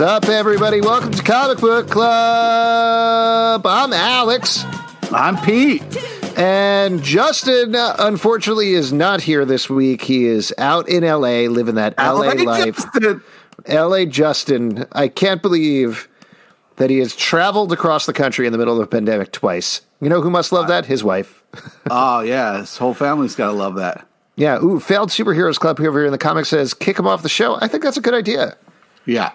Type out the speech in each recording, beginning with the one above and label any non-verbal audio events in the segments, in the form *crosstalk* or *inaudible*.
is up, everybody? Welcome to Comic Book Club. I'm Alex. I'm Pete. And Justin, uh, unfortunately, is not here this week. He is out in LA, living that LA, life. Justin. LA Justin. I can't believe that he has traveled across the country in the middle of a pandemic twice. You know who must love that? His wife. *laughs* oh, yeah. His whole family's got to love that. Yeah. Ooh, Failed Superheroes Club over here in the comic says, kick him off the show. I think that's a good idea. Yeah.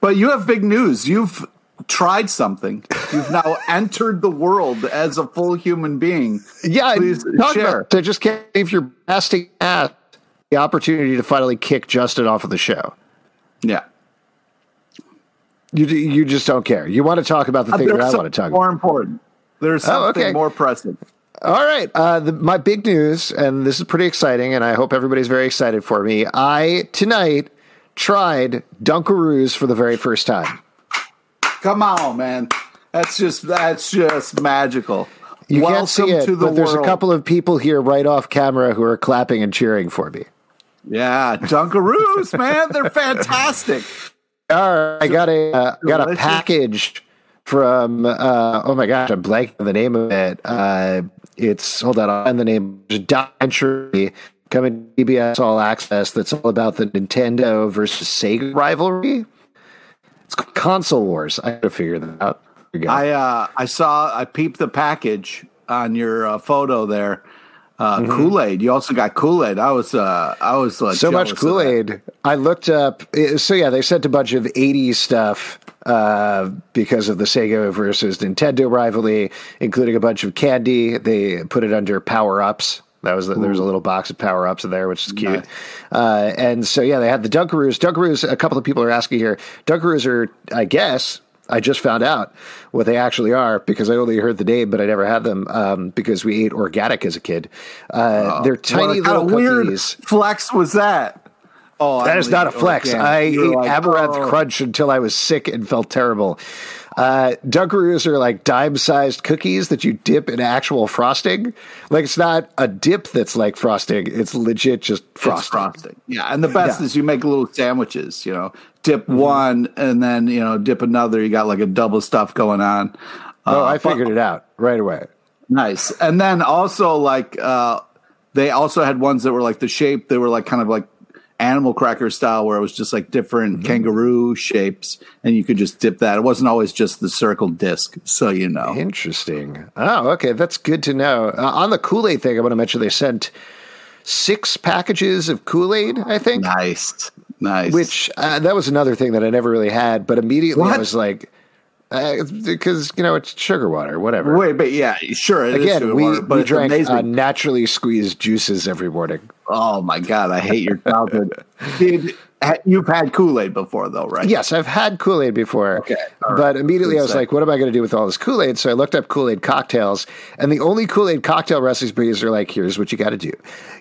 But you have big news. You've tried something. You've now *laughs* entered the world as a full human being. Yeah, Please share. I just can't if you're asking at the opportunity to finally kick Justin off of the show. Yeah. You you just don't care. You want to talk about the uh, thing that I want to talk more about. More important. There's something oh, okay. more pressing. All right. Uh, the, my big news, and this is pretty exciting, and I hope everybody's very excited for me. I tonight tried Dunkaroos for the very first time. Come on, man. That's just that's just magical. You Welcome can't see it, the but there's a couple of people here right off camera who are clapping and cheering for me. Yeah, Dunkaroos, man, they're fantastic. All right, I got a uh, got a package from uh, oh my gosh, I'm blanking on the name of it. Uh, it's hold on, and the name documentary coming to CBS All Access. That's all about the Nintendo versus Sega rivalry. It's console wars. I gotta figure that out. I uh, I saw I peeped the package on your uh, photo there. Uh, mm-hmm. Kool Aid. You also got Kool Aid. I was uh, I was like so much Kool Aid. I looked up. So yeah, they sent a bunch of '80s stuff uh, because of the Sega versus Nintendo rivalry, including a bunch of candy. They put it under power ups. That was the, there was a little box of power ups in there, which is cute. Nice. Uh, and so yeah, they had the Dunkaroos. Dunkaroos. A couple of people are asking here. Dunkaroos are, I guess, I just found out what they actually are because I only heard the name, but I never had them um, because we ate organic as a kid. Uh, oh, they're tiny little cookies. Weird flex was that? Oh, that is not a flex. I ate like, Amaranth oh. Crunch until I was sick and felt terrible. Uh, Dunkaroos are like dime sized cookies that you dip in actual frosting. Like it's not a dip that's like frosting, it's legit just frosting. frosting. Yeah. And the best yeah. is you make little sandwiches, you know, dip mm-hmm. one and then, you know, dip another. You got like a double stuff going on. Oh, uh, I figured but, it out right away. Nice. And then also like, uh, they also had ones that were like the shape, they were like kind of like animal cracker style where it was just like different mm-hmm. kangaroo shapes and you could just dip that. It wasn't always just the circle disc, so you know. Interesting. Oh, okay. That's good to know. Uh, on the Kool Aid thing, I want to mention they sent six packages of Kool Aid, I think. Nice. Nice. Which uh, that was another thing that I never really had, but immediately what? I was like, because uh, you know it's sugar water, whatever. Wait, but yeah, sure. Again, we water, we drank uh, naturally squeezed juices every morning. Oh my god, I hate your childhood. *laughs* Did you've had Kool Aid before though, right? Yes, I've had Kool Aid before. Okay, but right. immediately I was like, what am I going to do with all this Kool Aid? So I looked up Kool Aid cocktails, and the only Kool Aid cocktail recipes are like, here's what you got to do: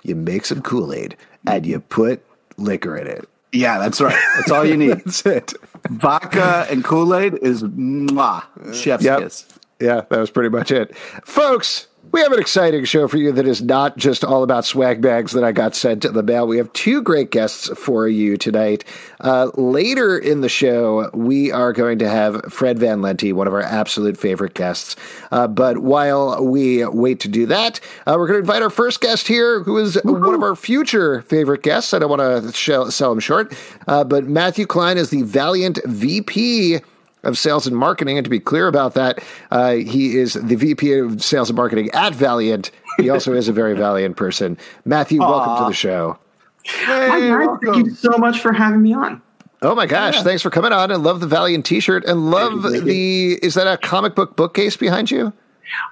you make some Kool Aid and you put liquor in it. Yeah, that's right. That's all you *laughs* need. that's it. Vodka and Kool Aid is mwah, uh, chef's yep. kiss. Yeah, that was pretty much it. Folks, we have an exciting show for you that is not just all about swag bags that I got sent in the mail. We have two great guests for you tonight. Uh, later in the show, we are going to have Fred Van Lente, one of our absolute favorite guests. Uh, but while we wait to do that, uh, we're going to invite our first guest here, who is Woo-hoo. one of our future favorite guests. I don't want to sell him short, uh, but Matthew Klein is the Valiant VP of Sales and Marketing. And to be clear about that, uh, he is the VP of Sales and Marketing at Valiant. He also is a very *laughs* valiant person. Matthew, Aww. welcome to the show. Hey, Thank you so much for having me on. Oh my gosh! Yeah. Thanks for coming on, and love the Valiant T-shirt, and love the. Is that a comic book bookcase behind you?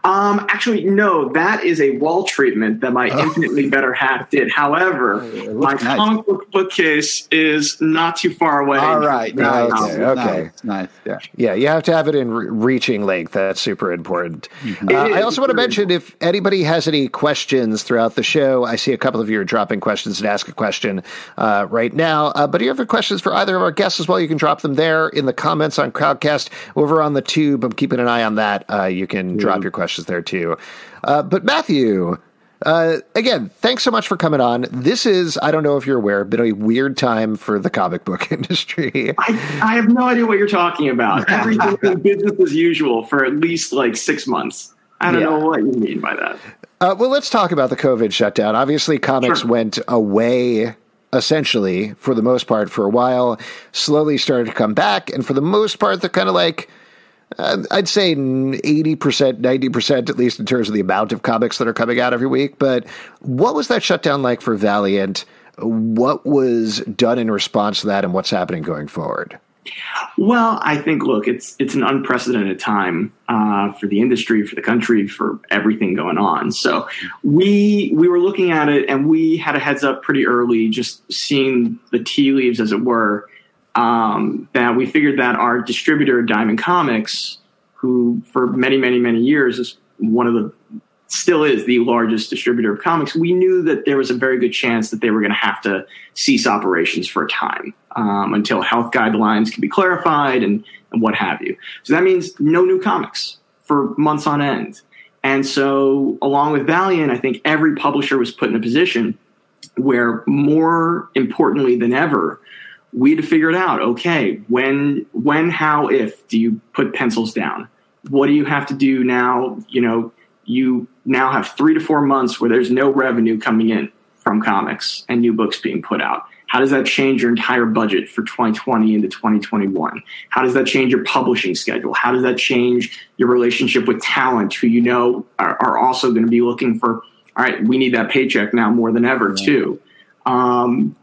Um, actually, no, that is a wall treatment that my oh. infinitely better hat did. However, my nice. comic book bookcase is not too far away. All right, nice. okay, okay, nice. nice. Yeah, yeah, you have to have it in re- reaching length. That's super important. Mm-hmm. Uh, I also want to mention if anybody has any questions throughout the show, I see a couple of you are dropping questions and ask a question uh, right now. Uh, but if you have questions for either of our guests as well, you can drop them there in the comments on Crowdcast over on the tube. I'm keeping an eye on that. Uh, you can mm-hmm. drop your questions there too. Uh, but Matthew, Uh, again, thanks so much for coming on. This is, I don't know if you're aware, been a weird time for the comic book *laughs* industry. I, I have no idea what you're talking about. *laughs* Everything is business as usual for at least like six months. I don't yeah. know what you mean by that. Uh, well, let's talk about the COVID shutdown. Obviously, comics sure. went away essentially for the most part for a while, slowly started to come back, and for the most part, they're kind of like uh, I'd say 80%, 90%, at least in terms of the amount of comics that are coming out every week. But what was that shutdown like for Valiant? What was done in response to that, and what's happening going forward? Well, I think look, it's it's an unprecedented time uh, for the industry, for the country, for everything going on. So we we were looking at it, and we had a heads up pretty early, just seeing the tea leaves, as it were, um, that we figured that our distributor, Diamond Comics, who for many, many, many years is one of the still is the largest distributor of comics, we knew that there was a very good chance that they were going to have to cease operations for a time um, until health guidelines can be clarified and, and what have you. So that means no new comics for months on end. And so, along with Valiant, I think every publisher was put in a position where, more importantly than ever, we had to figure it out. Okay, when, when, how, if do you put pencils down? What do you have to do now? You know, you now have three to four months where there's no revenue coming in from comics and new books being put out. How does that change your entire budget for 2020 into 2021? How does that change your publishing schedule? How does that change your relationship with talent who you know are, are also going to be looking for, all right, we need that paycheck now more than ever, too. Um,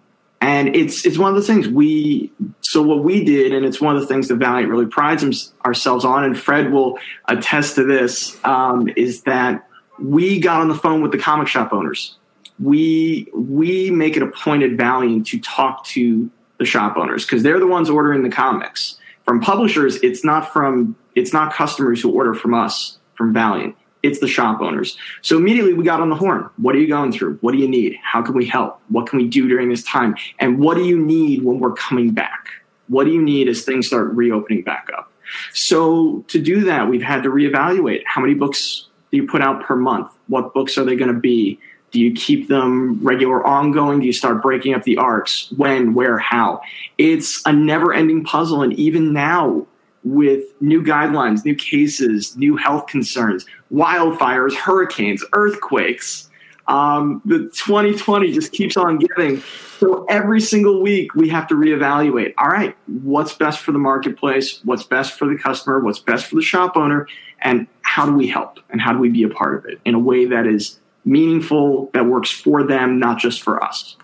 and it's it's one of the things we so what we did and it's one of the things that valiant really prides ourselves on and fred will attest to this um, is that we got on the phone with the comic shop owners. We we make it a point at valiant to talk to the shop owners because they're the ones ordering the comics. From publishers it's not from it's not customers who order from us from valiant it's the shop owners. So immediately we got on the horn. What are you going through? What do you need? How can we help? What can we do during this time? And what do you need when we're coming back? What do you need as things start reopening back up? So to do that, we've had to reevaluate how many books do you put out per month? What books are they going to be? Do you keep them regular ongoing? Do you start breaking up the arcs? When, where, how? It's a never ending puzzle. And even now, with new guidelines, new cases, new health concerns, wildfires, hurricanes, earthquakes. Um, the 2020 just keeps on giving. So every single week we have to reevaluate. All right, what's best for the marketplace? What's best for the customer? What's best for the shop owner? And how do we help? And how do we be a part of it in a way that is meaningful, that works for them, not just for us?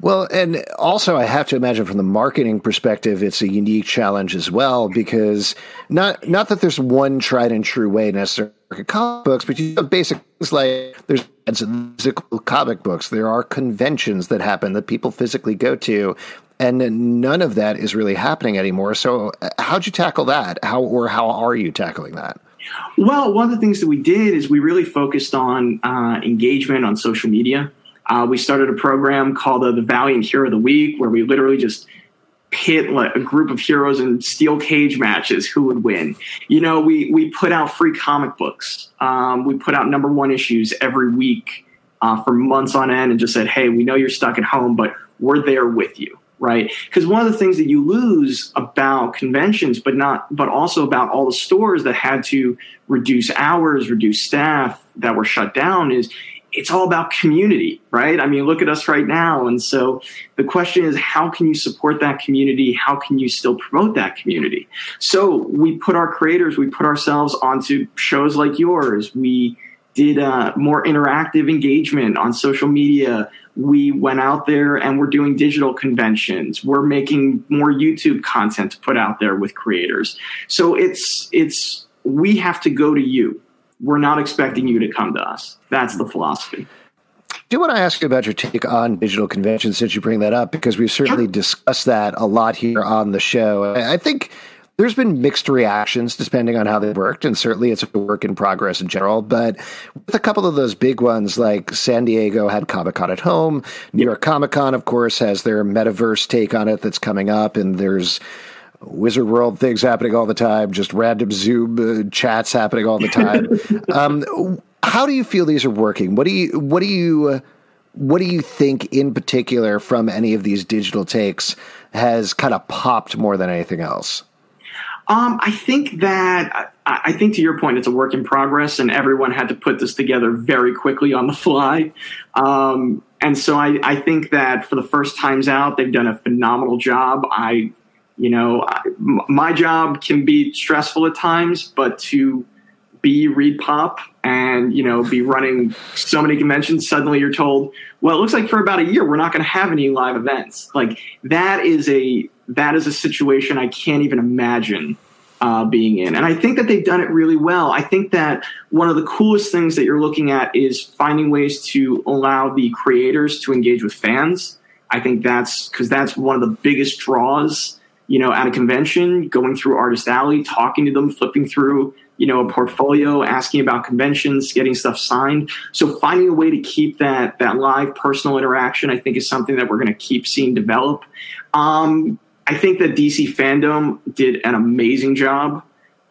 Well, and also I have to imagine from the marketing perspective, it's a unique challenge as well because not not that there's one tried and true way necessarily comic books, but you have basic things like there's physical comic books. There are conventions that happen that people physically go to, and none of that is really happening anymore. So, uh, how'd you tackle that? How or how are you tackling that? Well, one of the things that we did is we really focused on uh, engagement on social media. Uh, we started a program called uh, the Valiant Hero of the Week, where we literally just pit like, a group of heroes in steel cage matches who would win. You know, we we put out free comic books. Um, we put out number one issues every week uh, for months on end, and just said, "Hey, we know you're stuck at home, but we're there with you." Right? Because one of the things that you lose about conventions, but not, but also about all the stores that had to reduce hours, reduce staff that were shut down, is it's all about community, right? I mean, look at us right now. And so the question is, how can you support that community? How can you still promote that community? So we put our creators, we put ourselves onto shows like yours. We did uh, more interactive engagement on social media. We went out there and we're doing digital conventions. We're making more YouTube content to put out there with creators. So it's, it's, we have to go to you we're not expecting you to come to us. That's the philosophy. Do you want to ask you about your take on digital conventions since you bring that up? Because we've certainly sure. discussed that a lot here on the show. I think there's been mixed reactions depending on how they worked, and certainly it's a work in progress in general. But with a couple of those big ones, like San Diego had Comic Con at home, New York Comic Con, of course, has their metaverse take on it that's coming up, and there's Wizard World things happening all the time, just random Zoom uh, chats happening all the time. *laughs* um, how do you feel these are working? What do you what do you what do you think in particular from any of these digital takes has kind of popped more than anything else? Um, I think that I think to your point, it's a work in progress, and everyone had to put this together very quickly on the fly. Um, and so I, I, think that for the first times out, they've done a phenomenal job. I, you know, my job can be stressful at times, but to be ReedPop and you know be running so many conventions suddenly you're told well it looks like for about a year we're not going to have any live events. Like that is a that is a situation i can't even imagine uh, being in. And i think that they've done it really well. I think that one of the coolest things that you're looking at is finding ways to allow the creators to engage with fans. I think that's because that's one of the biggest draws you know at a convention going through artist alley talking to them flipping through you know, a portfolio, asking about conventions, getting stuff signed. So finding a way to keep that that live personal interaction, I think, is something that we're going to keep seeing develop. Um, I think that DC fandom did an amazing job.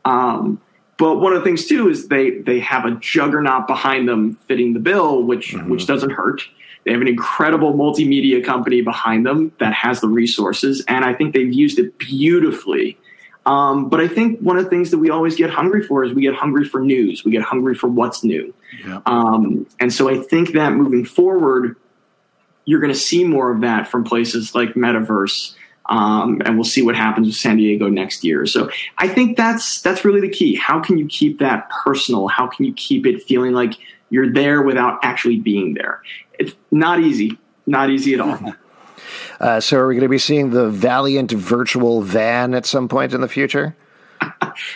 Um, but one of the things too is they they have a juggernaut behind them fitting the bill, which mm-hmm. which doesn't hurt. They have an incredible multimedia company behind them that has the resources, and I think they've used it beautifully um, but I think one of the things that we always get hungry for is we get hungry for news. We get hungry for what's new. Yeah. Um, and so I think that moving forward, you're going to see more of that from places like Metaverse. Um, and we'll see what happens with San Diego next year. So I think that's that's really the key. How can you keep that personal? How can you keep it feeling like you're there without actually being there? It's not easy. Not easy at all. *laughs* Uh, so, are we going to be seeing the Valiant virtual van at some point in the future?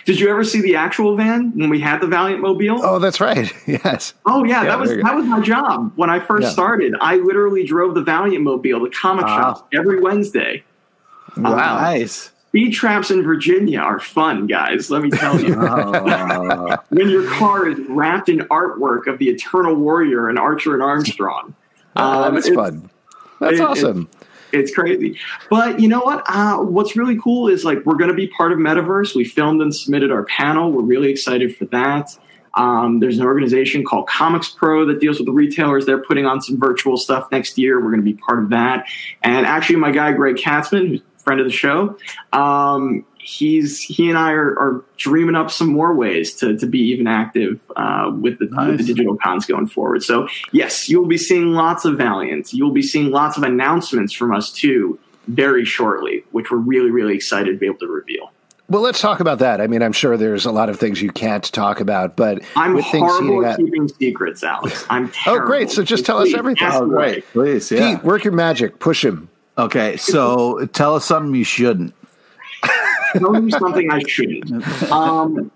Did you ever see the actual van when we had the Valiant Mobile? Oh, that's right. *laughs* Yes. Oh yeah, yeah that was that was my job when I first yeah. started. I literally drove the Valiant Mobile to comic shops every Wednesday. Wow, um, nice. Speed traps in Virginia are fun, guys. Let me tell you. oh. *laughs* when your car is wrapped in artwork of the Eternal Warrior and Archer and Armstrong, oh, *laughs* um, that's fun. That's it, awesome. It, it's crazy. But you know what? Uh, what's really cool is like we're going to be part of Metaverse. We filmed and submitted our panel. We're really excited for that. Um, there's an organization called Comics Pro that deals with the retailers. They're putting on some virtual stuff next year. We're going to be part of that. And actually, my guy Greg Katzman, who's friend of the show, um, he's he and I are, are, dreaming up some more ways to, to be even active uh, with, the, nice. with the digital cons going forward. So yes, you'll be seeing lots of Valiant. You'll be seeing lots of announcements from us too very shortly, which we're really really excited to be able to reveal. Well, let's talk about that. I mean, I'm sure there's a lot of things you can't talk about, but I'm horrible at keeping secrets, Alex. I'm terrible. *laughs* oh, great! So just tell us everything. Oh, great, please, yeah. Pete, work your magic. Push him. Okay, so tell us something you shouldn't tell you something I shouldn't. Um,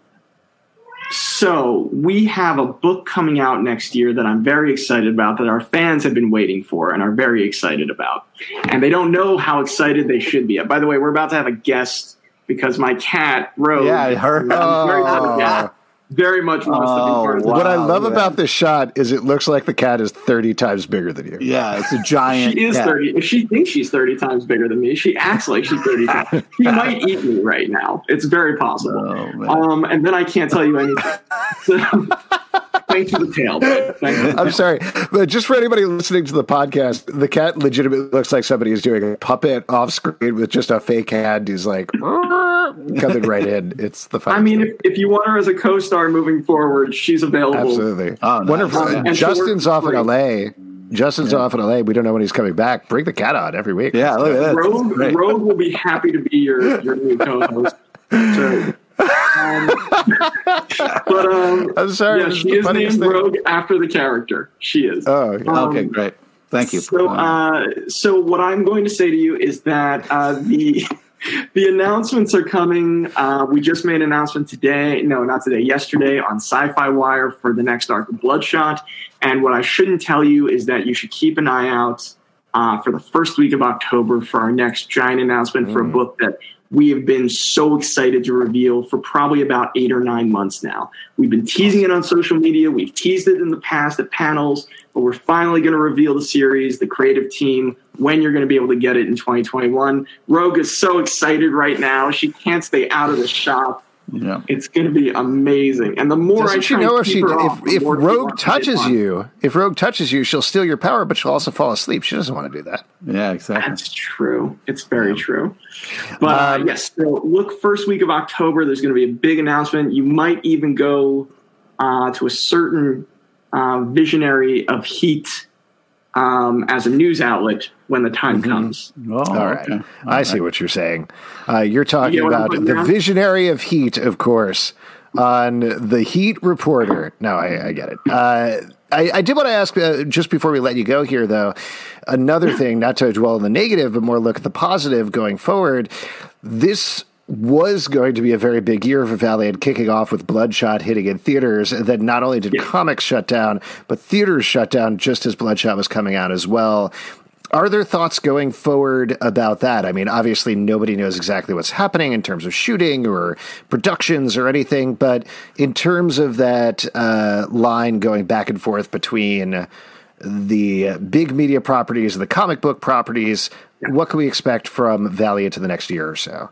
so we have a book coming out next year that I'm very excited about that our fans have been waiting for and are very excited about. And they don't know how excited they should be. By the way, we're about to have a guest because my cat Rose. Yeah, I heard. Oh very much wants oh, to be oh, part of wow, What I love man. about this shot is it looks like the cat is 30 times bigger than you. Yeah, it's a giant She is cat. 30. She thinks she's 30 times bigger than me. She acts like she's 30 times. She *laughs* might eat me right now. It's very possible. Oh, um, and then I can't tell you anything. So, *laughs* thanks for the tail. I'm sorry. But just for anybody listening to the podcast, the cat legitimately looks like somebody is doing a puppet off screen with just a fake hand. He's like *laughs* coming right in. It's the fact. I mean, if, if, you want her as a co star moving forward, she's available. Absolutely. Oh, nice. Wonderful. Um, Justin's off in LA. Justin's yeah. off in LA. We don't know when he's coming back. Bring the cat on every week. Yeah, look at that. Rogue, Rogue will be happy to be your, your new co host. So, um, *laughs* but um, I'm sorry. Yeah, she is named thing. Rogue after the character. She is. Oh, okay, um, okay great. Thank you. So, uh, so what I'm going to say to you is that uh, the *laughs* the announcements are coming. Uh, we just made an announcement today. No, not today. Yesterday on SYFY Wire for the next arc of Bloodshot. And what I shouldn't tell you is that you should keep an eye out uh, for the first week of October for our next giant announcement mm. for a mm. book that we have been so excited to reveal for probably about eight or nine months now. We've been teasing it on social media. We've teased it in the past at panels, but we're finally going to reveal the series, the creative team, when you're going to be able to get it in 2021. Rogue is so excited right now. She can't stay out of the shop. Yeah. It's going to be amazing. And the more I Doesn't she try know if she keep if, off, the if Rogue wants to get touches you, if Rogue touches you, she'll steal your power, but she'll also fall asleep. She doesn't want to do that. Yeah, exactly. That's true. It's very true. But uh, Um, yes, so look first week of October. There's going to be a big announcement. You might even go uh, to a certain uh, visionary of Heat um, as a news outlet when the time comes. Oh, All right, okay. I see what you're saying. Uh, you're talking You get what I'm about the down? visionary of Heat, of course, on the Heat reporter. No, I, I get it. Uh, I, I did want to ask uh, just before we let you go here, though. Another thing, not to dwell on the negative, but more look at the positive going forward. This was going to be a very big year for Valiant, kicking off with Bloodshot hitting in theaters. And then not only did Yeah. comics shut down, but theaters shut down just as Bloodshot was coming out as well. Are there thoughts going forward about that? I mean, obviously, nobody knows exactly what's happening in terms of shooting or productions or anything, but in terms of that uh, line going back and forth between the big media properties and the comic book properties, what can we expect from Valiant in the next year or so?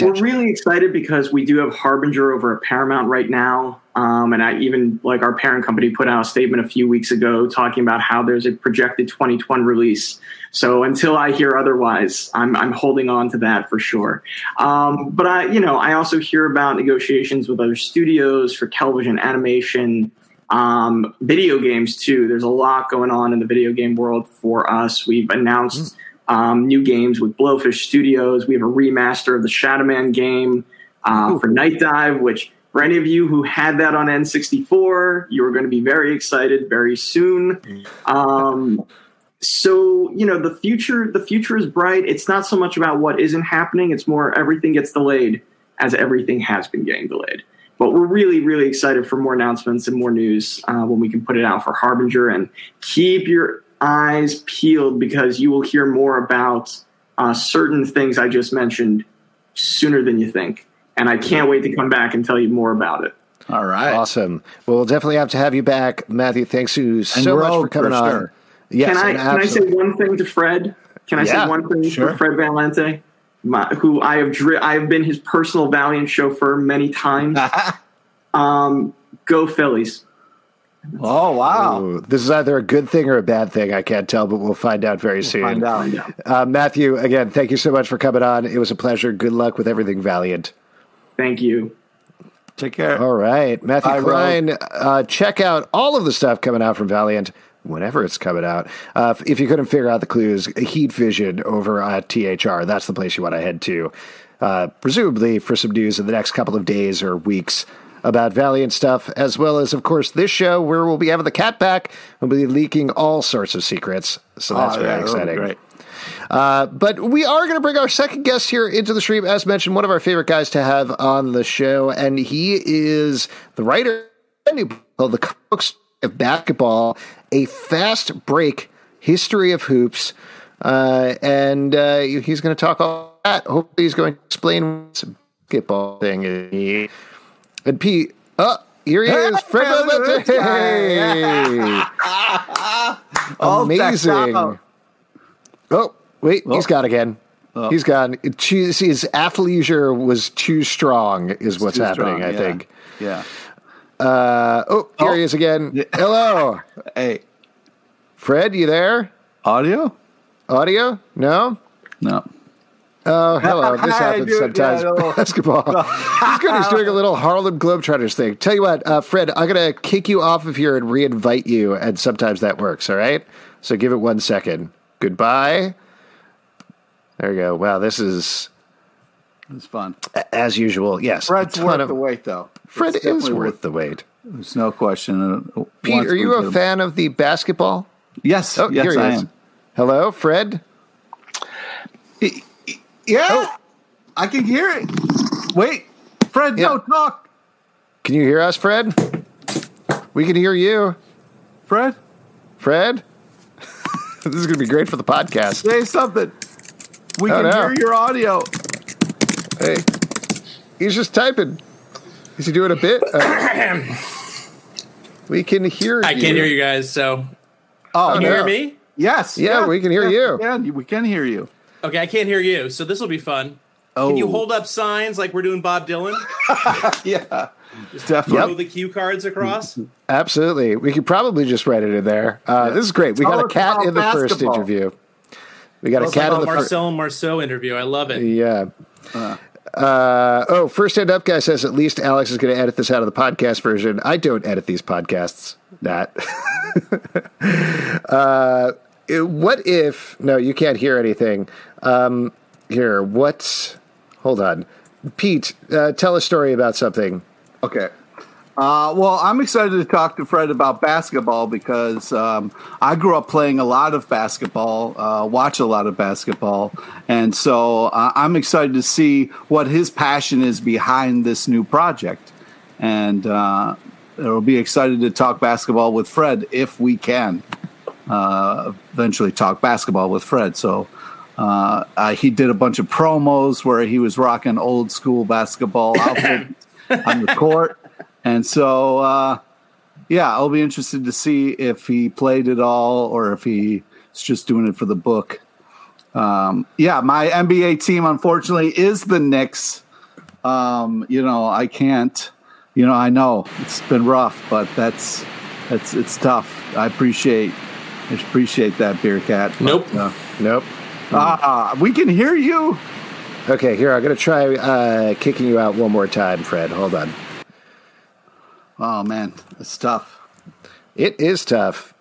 We're really excited because we do have Harbinger over at Paramount right now. Um, and I even, like our parent company, put out a statement a few weeks ago talking about how there's a projected 2021 release. So until I hear otherwise, I'm, I'm holding on to that for sure. Um, but I, you know, I also hear about negotiations with other studios for television animation, um, video games too. There's a lot going on in the video game world for us. We've announced um, new games with Blowfish Studios. We have a remaster of the Shadowman game uh, for Nightdive, which for any of you who had that on N64, you are going to be very excited very soon. Um, so you know the future the future is bright it's not so much about what isn't happening it's more everything gets delayed as everything has been getting delayed but we're really really excited for more announcements and more news uh, when we can put it out for harbinger and keep your eyes peeled because you will hear more about uh, certain things i just mentioned sooner than you think and i can't wait to come back and tell you more about it All right. Awesome. Well, we'll definitely have to have you back, Matthew. Thanks you so much for coming for on. sure. Yes, can I can I say one thing to Fred? Can I Yeah, say one thing sure. to Fred Van Lente, my, who I have dri- I have been his personal Valiant chauffeur many times. *laughs* um, go Phillies! Oh wow. Ooh, this is either a good thing or a bad thing. I can't tell, but we'll find out very soon. Find out. Find out. Uh, Matthew, again, thank you so much for coming on. It was a pleasure. Good luck with everything Valiant. Thank you. Take care. All right, Matthew Bye, Klein. Uh, check out all of the stuff coming out from Valiant whenever it's coming out. Uh, if you couldn't figure out the clues, Heat Vision over at THR. That's the place you want to head to, uh, presumably for some news in the next couple of days or weeks about Valiant stuff, as well as, of course, this show where we'll be having the cat back. We'll be leaking all sorts of secrets. So that's Oh, very yeah, exciting. Uh, but we are going to bring our second guest here into the stream. As mentioned, one of our favorite guys to have on the show, and he is the writer of the cookbooks of basketball, a fast break history of hoops, uh, and uh, he's going to talk all that. Hopefully, he's going to explain what's a basketball thing. is. And Pete, oh, here he is, Fred look at Van Lente. Amazing. Oh, wait, he's gone again. He's gone. His athleisure was too strong, is what's happening, strong, I yeah. think. Yeah. Uh, oh, here Oh. he is again. Yeah. *laughs* Hello. Hey, Fred, you there? audio? Audio? No? No. Oh, *laughs* hello. This happens do sometimes. yeah, *laughs* Basketball. He's good. He's doing a little Harlem Globetrotters thing. Tell you what, uh, Fred, I'm going to kick you off of here and re-invite you, and sometimes that works, all right? So give it one second. Goodbye. There we go. Wow, this is, It's fun. as usual, yes. a Fred's worth of- the wait, though. Fred It's is definitely worth the wait. There's no question. Pete, are you a get him- fan of the basketball? Yes. Oh, yes, here he I is. am. Hello, Fred. Yeah. Oh. I can hear it. Wait. Fred, Yeah. no, talk. Can you hear us, Fred? We can hear you, Fred, Fred. *laughs* this is going to be great for the podcast. say something. We Oh, can no. hear your audio. Hey, he's just typing. Is he doing a bit? Uh, we can hear. You. I can't hear you guys, so Oh, can you hear me? Yes. Yeah, we can hear yes, you. We can. We can hear you. Okay, I can't hear you, so this will be fun. Oh, Can you hold up signs like we're doing Bob Dylan? *laughs* yeah, Throw definitely. Throw the cue cards across. Absolutely. We could probably just write it in there. Uh, This is great. We Tell got a cat in the first interview. We got a cat like in the first. Marcel Marceau interview. I love it. Yeah. Uh, oh, first stand up guy says at least Alex is going to edit this out of the podcast version. I don't edit these podcasts. That. *laughs* uh, what if? No, you can't hear anything. Um, here, what? Hold on, Pete. Uh, tell a story about something. Okay. Uh, well, I'm excited to talk to Fred about basketball because um, I grew up playing a lot of basketball, uh, watch a lot of basketball, and so uh, I'm excited to see what his passion is behind this new project. And uh, it'll be excited to talk basketball with Fred if we can uh, eventually talk basketball with Fred. So uh, uh, he did a bunch of promos where he was rocking old school basketball outfits *laughs* on the court. And so, uh, yeah, I'll be interested to see if he played it all or if he's just doing it for the book. Um, yeah, my NBA team, unfortunately, is the Knicks. Um, you know, I can't. You know, I know it's been rough, but that's that's it's tough. I appreciate I appreciate that, beer cat. But, Nope. uh, Nope. Ah, we can hear you. Okay, here I'm going to try uh, kicking you out one more time, Fred. Hold on. Oh man, it's tough. It is tough.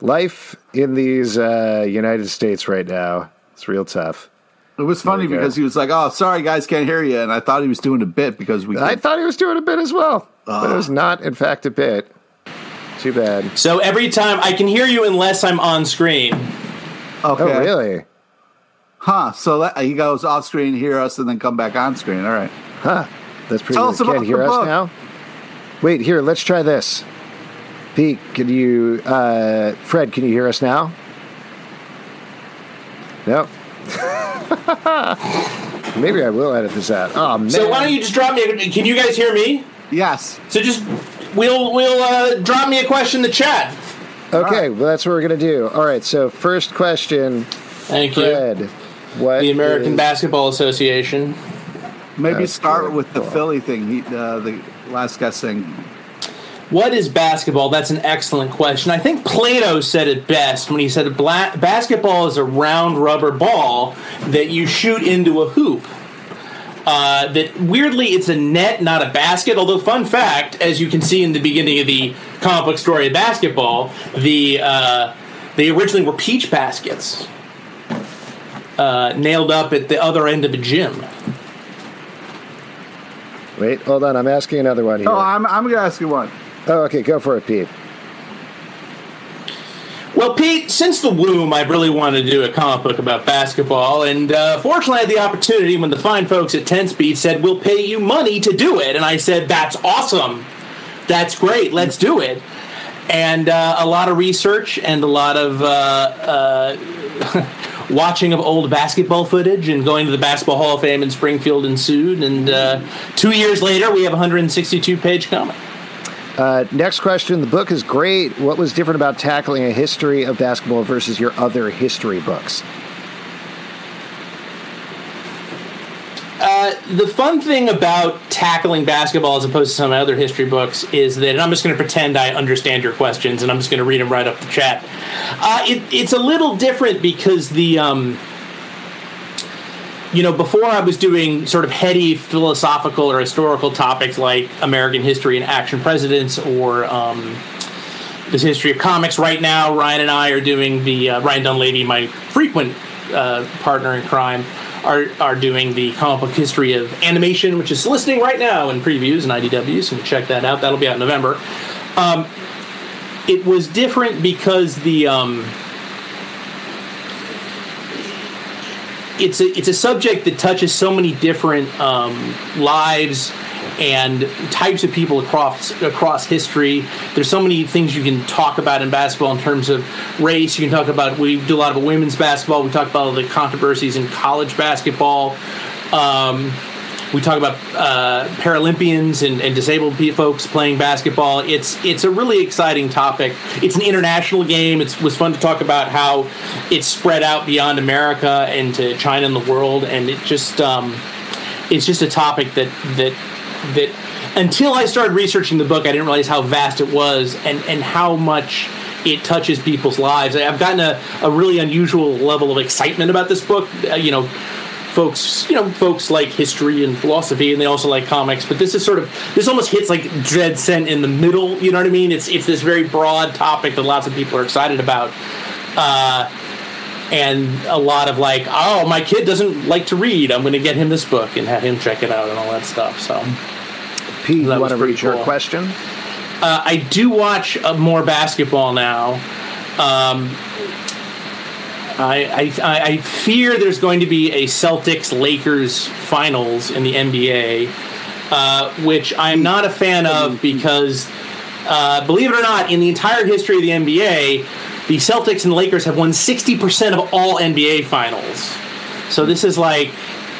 Life in these uh, United States right now, it's real tough. It was funny we go. because he was like, "Oh, sorry, guys, can't hear you," and I thought he was doing a bit because we. I thought he was doing a bit as well, but it was not, in fact, a bit. Too bad. So every time I can hear you unless I'm on screen. okay, Oh, really? Huh? So that, he goes off screen, hear us, and then come back on screen. All right. Huh. That's pretty Tell good. us about Can't hear the us book. now? Wait, here, let's try this. Pete, can you, uh, Fred, can you hear us now? No. *laughs* Maybe I will edit this out. Oh, man. So why don't you just drop me? A, can you guys hear me? Yes. So just we'll we'll uh, drop me a question in the chat. Okay, well, that's what we're going to do. All right, so first question, Thank you. Fred. What The American is- Basketball Association. Maybe That's start really with the. Philly thing. He, uh, the last guy saying, What is basketball? That's an excellent question. I think Plato said it best when he said basketball is a round rubber ball that you shoot into a hoop. Uh, that weirdly, it's a net, not a basket. Although, fun fact, as you can see in the beginning of the comic book story of basketball, the uh, they originally were peach baskets uh, nailed up at the other end of a gym. Wait, hold on. I'm asking another one here. "Oh, I'm I'm gonna ask you one." oh, okay, go for it, Pete. Well, Pete, since the womb, I really wanted to do a comic book about basketball, and uh, fortunately, I had the opportunity when the fine folks at Ten Speed said, "We'll pay you money to do it," and I said, "That's awesome, that's great, let's do it." And uh, a lot of research and a lot of uh, uh, *laughs* watching of old basketball footage and going to the Basketball Hall of Fame in Springfield ensued. And uh, two years later, we have a 162 page comic. Uh, next question. The book is great. What was different about tackling a history of basketball versus your other history books? The fun thing about tackling basketball as opposed to some other history books is that and I'm just going to pretend I understand your questions and I'm just going to read them right up the chat. Uh, it, it's a little different because the um, you know before I was doing sort of heady philosophical or historical topics like American history and action presidents or um, this history of comics. Right now, Ryan and I are doing the uh, Ryan Dunlavey, my frequent uh, partner in crime, are are doing the comic book history of animation, which is listening right now in previews and IDWs. So you can check that out. That'll be out in November. Um, it was different because the um, it's a it's a subject that touches so many different um, lives and types of people across across history. There's so many things you can talk about in basketball in terms of race. You can talk about we do a lot of women's basketball. We talk about the controversies in college basketball. Um, we talk about uh, Paralympians and, and disabled folks playing basketball. It's it's a really exciting topic. It's an international game. It was fun to talk about how it's spread out beyond America and to China and the world. And it just um, it's just a topic that that that until I started researching the book, I didn't realize how vast it was and and how much it touches people's lives. I've gotten a, a really unusual level of excitement about this book. Uh, you know, folks, you know, folks like history and philosophy, and they also like comics. But this is sort of this almost hits like dread scent in the middle. You know what I mean? It's it's this very broad topic that lots of people are excited about. Uh, and a lot of like, oh, my kid doesn't like to read. I'm going to get him this book and have him check it out and all that stuff. So, Pete, you want to read your cool. question? uh, I do watch uh, more basketball now. Um, I, I I fear there's going to be a Celtics Lakers finals in the NBA, uh, which I'm not a fan of because, uh, believe it or not, in the entire history of the NBA, the Celtics and Lakers have won 60% of all NBA finals. So this is like,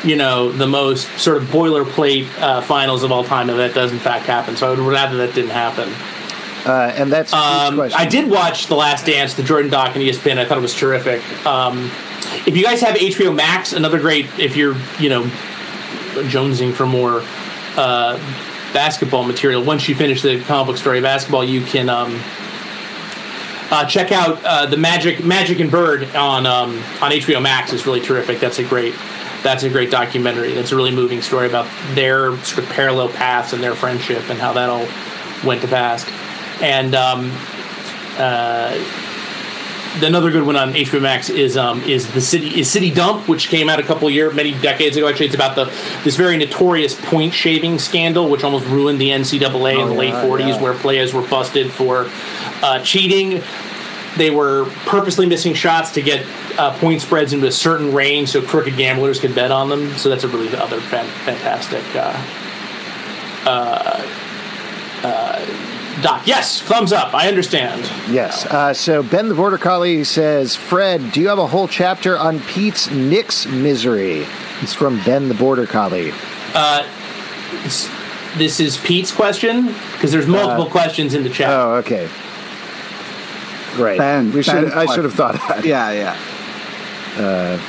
you know, the most sort of boilerplate uh, finals of all time, and that does in fact happen. So I would rather that didn't happen. Uh, and that's Um, question. I did watch The Last Dance, the Jordan doc on ESPN. I thought it was terrific. Um, if you guys have HBO Max, another great, if you're, you know, jonesing for more uh, basketball material, once you finish the comic book story of basketball, you can um, uh, check out uh, the Magic Magic and Bird on um, on HBO Max. is really terrific. That's a great that's a great documentary. That's a really moving story about their sort of parallel paths and their friendship and how that all went to pass. And um, uh, another good one on HBO Max is um, is the city is City Dump, which came out a couple years, many decades ago. Actually, it's about the this very notorious point shaving scandal, which almost ruined the NCAA in the late '40s, yeah. where players were busted for uh, cheating. They were purposely missing shots to get uh, point spreads into a certain range, so crooked gamblers could bet on them. So that's a really other fan- fantastic. Uh, Doc, yes, thumbs up. I understand. Yes. Uh, so Ben the Border Collie says, Fred, do you have a whole chapter on Pete's Knicks misery? It's from Ben the Border Collie. It's- this is Pete's question because there's multiple questions in the chat. Oh, okay. Right. Ben- we should. Ben's I should have thought of that. *laughs* Yeah, yeah.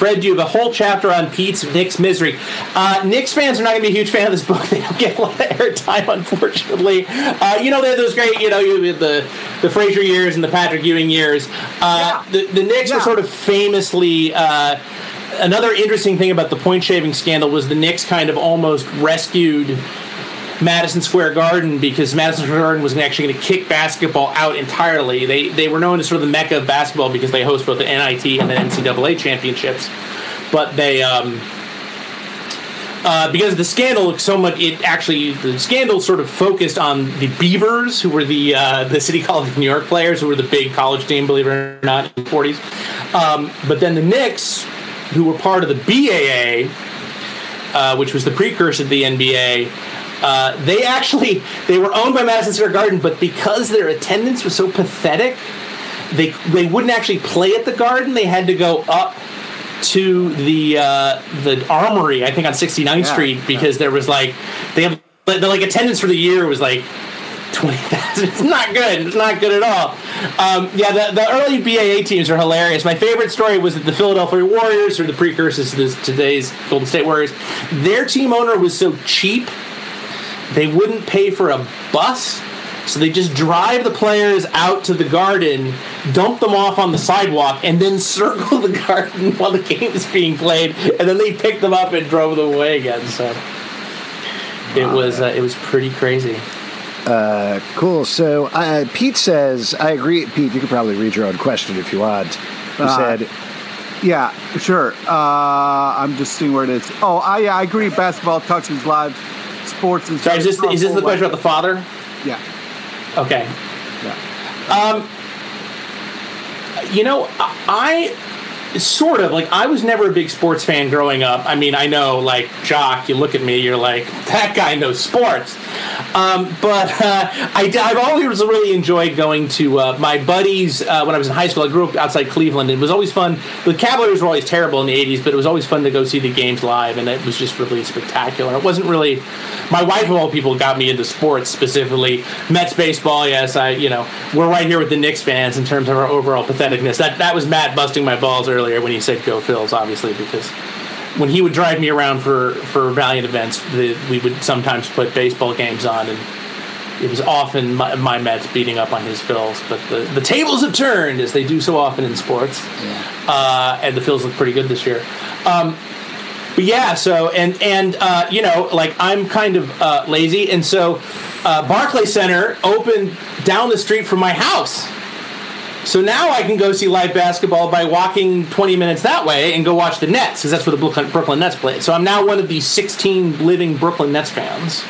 Fred, do you have a whole chapter on Pete's Knicks misery? Uh, Knicks fans are not going to be a huge fan of this book. *laughs* They don't get a lot of airtime, unfortunately. Uh, you know, they're those great, you know, you, the the Frazier years and the Patrick Ewing years. Uh, the, the Knicks were sort of famously. Uh, another interesting thing about the point shaving scandal was the Knicks kind of almost rescued Madison Square Garden because Madison Square Garden was actually going to kick basketball out entirely. They they were known as sort of the mecca of basketball because they host both the NIT and the NCAA championships. But they um, uh, because the scandal so much, it actually the scandal sort of focused on the Beavers, who were the uh, the City College of New York players, who were the big college team, believe it or not, in the 40s. Um, but then the Knicks, who were part of the BAA, uh, which was the precursor to the NBA. Uh, they actually they were owned by Madison Square Garden, but because their attendance was so pathetic, they they wouldn't actually play at the Garden. They had to go up to the uh, the Armory, I think on 69th Yeah. Street, because there was like they have the like attendance for the year was like twenty thousand. *laughs* It's not good. It's not good at all. Um, yeah, the, the early BAA teams are hilarious. My favorite story was that the Philadelphia Warriors, or the precursors to this, today's Golden State Warriors, their team owner was so cheap they wouldn't pay for a bus. So they just drive the players out to the garden, dump them off on the sidewalk, and then *laughs* circle the garden *laughs* while the game is being played, and then they picked them up and drove them away again. So it was uh, it was pretty crazy. Cool. So uh, Pete says, I agree. Pete, you could probably read your own question if you want. You Uh, said, Yeah, sure. Uh, I'm just seeing where it is. Oh, I, I agree. Basketball touches live sports and Sorry, is this is this the question about the father? Yeah. Okay. yeah. Um, You know, I I- sort of like I was never a big sports fan growing up. I mean, I know like Jock, you look at me, you're like *laughs* that guy knows sports. Um, but uh, I, I've always really enjoyed going to uh, my buddies uh, when I was in high school. I grew up outside Cleveland. It was always fun. The Cavaliers were always terrible in the '80s, but it was always fun to go see the games live, and it was just really spectacular. It wasn't really my wife of all people got me into sports specifically Mets baseball. Yes, I you know we're right here with the Knicks fans in terms of our overall patheticness. That that was Matt busting my balls earlier earlier when he said "Go Phils," obviously because when he would drive me around for for Valiant events, the, we would sometimes put baseball games on, and it was often my, my Mets beating up on his Phils. But the, the tables have turned as they do so often in sports, Yeah. uh, and the Phils look pretty good this year. Um, but yeah, so and and uh, you know, like I'm kind of uh, lazy, and so uh, Barclay Center opened down the street from my house. So now I can go see live basketball by walking 20 minutes that way and go watch the Nets because that's where the Brooklyn, Nets play. So I'm now one of the 16 living Brooklyn Nets fans.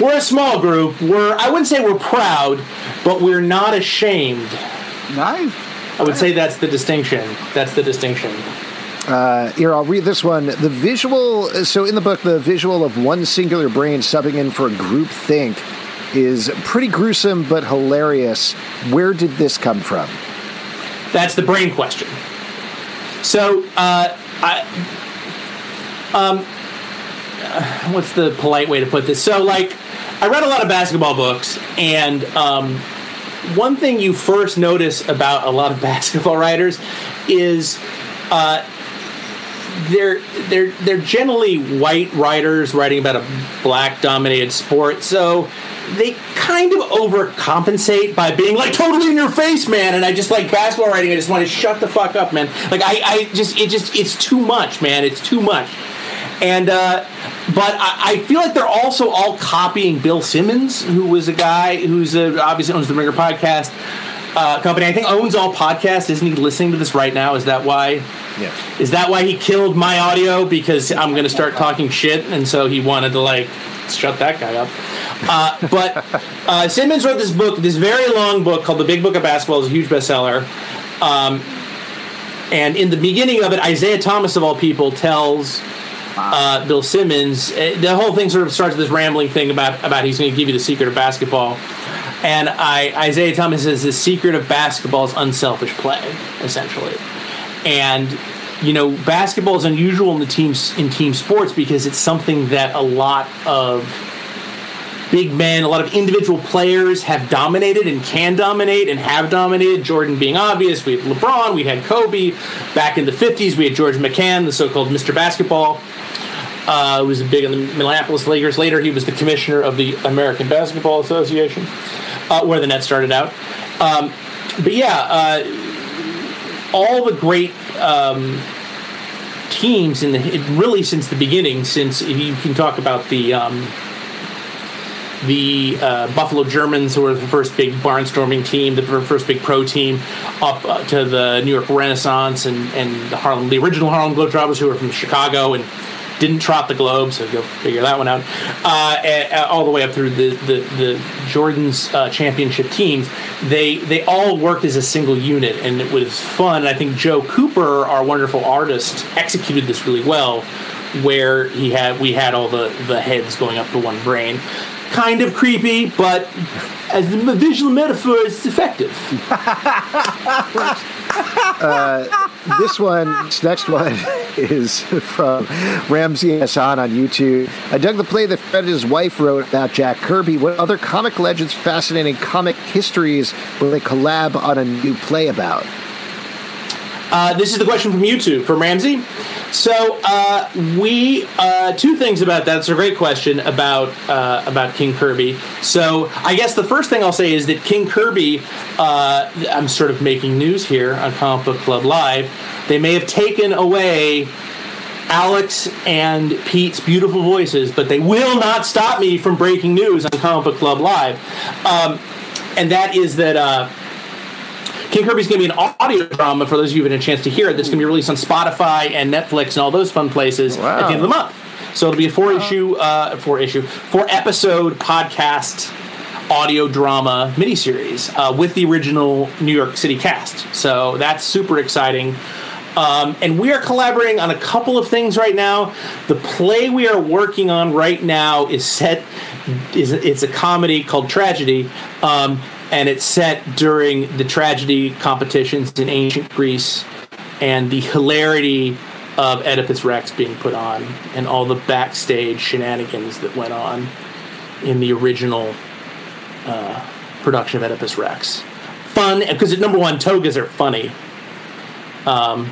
We're a small group. We're I wouldn't say we're proud, but we're not ashamed. Nice. I would say that's the distinction. That's the distinction. Uh, here, I'll read this one. The visual, so in the book, the visual of one singular brain subbing in for a group think is pretty gruesome but hilarious. Where did this come from? That's the brain question. So, uh, I, um, uh, what's the polite way to put this? So, like, I read a lot of basketball books, and um, one thing you first notice about a lot of *laughs* basketball writers is uh, they're they're they're generally white writers writing about a black dominated sport so they kind of overcompensate by being like totally in your face man. And i just like basketball writing i just want to shut the fuck up man. Like i i just it just it's too much man. It's too much. And uh but I, I feel like they're also all copying Bill Simmons, who was a guy who's a, obviously owns the Ringer podcast uh, company. I think owns all podcasts. Isn't he listening to this right now? Is that why? Yeah. Is that why he killed my audio? Because I'm going to start talking shit, and so he wanted to like shut that guy up. Uh, but uh, Simmons wrote this book, this very long book called The Big Book of Basketball. It's a huge bestseller. Um, and in the beginning of it, Isiah Thomas, of all people, tells uh, Bill Simmons. uh, The whole thing sort of starts with this rambling thing about about he's going to give you the secret of basketball. And I, Isiah Thomas says the secret of basketball is unselfish play, essentially. And you know, basketball is unusual in the teams in team sports because it's something that a lot of big men, a lot of individual players have dominated and can dominate and have dominated. Jordan being obvious, we had LeBron, we had Kobe. Back in the 50s, we had George Mikan, the so called Mr. Basketball. Uh, who was big in the Minneapolis Lakers. Later, he was the commissioner of the American Basketball Association, uh, where the Nets started out. Um, but yeah, uh, all the great um, teams in the really since the beginning, since you can talk about the um, the uh, Buffalo Germans, who were the first big barnstorming team, the first big pro team, up uh, to the New York Renaissance and, and the Harlem, the original Harlem Globetrotters, who were from Chicago and didn't trot the globe, so go figure that one out. Uh, and, all the way up through the the, the Jordan's uh, championship teams, they they all worked as a single unit, and it was fun. I think Joe Cooper, our wonderful artist, executed this really well, where he had we had all the the heads going up to one brain. Kind of creepy, but as a visual metaphor, it's effective. *laughs* Uh, this one, this next one is from Ramsey Hassan on YouTube. I dug the play that Fred and his wife wrote about Jack Kirby. What other comic legends, fascinating comic histories will they collab on a new play about? Uh, this is the question from YouTube from Ramsey. So uh, we uh, two things about that. It's a great question about uh, about King Kirby. So I guess the first thing I'll say is that King Kirby. Uh, I'm sort of making news here on Comic Book Club Live. They may have taken away Alex and Pete's beautiful voices, but they will not stop me from breaking news on Comic Book Club Live. Um, and that is that. King Kirby's going to be an audio drama for those of you who haven't had a chance to hear it. That's going to be released on Spotify and Netflix and all those fun places Wow. at the end of the month. So it'll be a four issue, uh, four issue, four episode podcast audio drama miniseries uh, with the original New York City cast. So that's super exciting. Um, and we are collaborating on a couple of things right now. The play we are working on right now is set is it's a comedy called Tragedy, um, and it's set during the tragedy competitions in ancient Greece, and the hilarity of Oedipus Rex being put on, and all the backstage shenanigans that went on in the original uh, production of Oedipus Rex. Fun because number one, togas are funny. Um,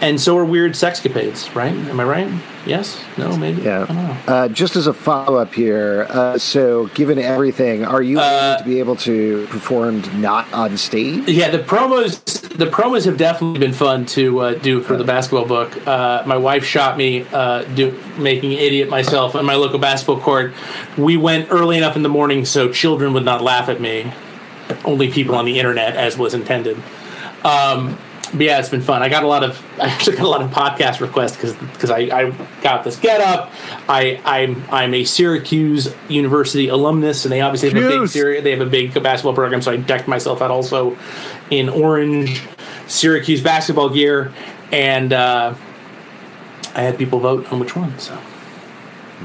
and so are weird sexcapades, right? Am I right? Yes? No? Maybe? Yeah. I don't know. Uh, just as a follow up here, uh, so given everything, are you Uh, to be able to perform not on stage? Yeah, the promos the promos have definitely been fun to uh, do for the basketball book. Uh, my wife shot me uh, do, making an idiot myself on my local basketball court. We went early enough in the morning so children would not laugh at me. Only people on the internet, as was intended. Um, yeah, it's been fun. I got a lot of *laughs* I actually got a lot of podcast requests because because I, I got this get up. I I'm I'm a Syracuse University alumnus, and they obviously have a big Cuse. Syri- they have a big basketball program. So I decked myself out also in orange Syracuse basketball gear, and uh, I had people vote on which one. So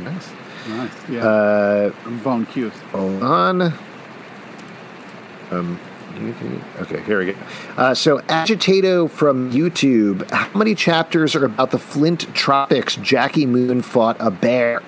Nice. Nice. Yeah. Uh, I'm Von Cute. hold on. Um, okay, here we go. Uh, so, Agitato from YouTube. How many chapters are about the Flint Tropics? Jackie Moon fought a bear.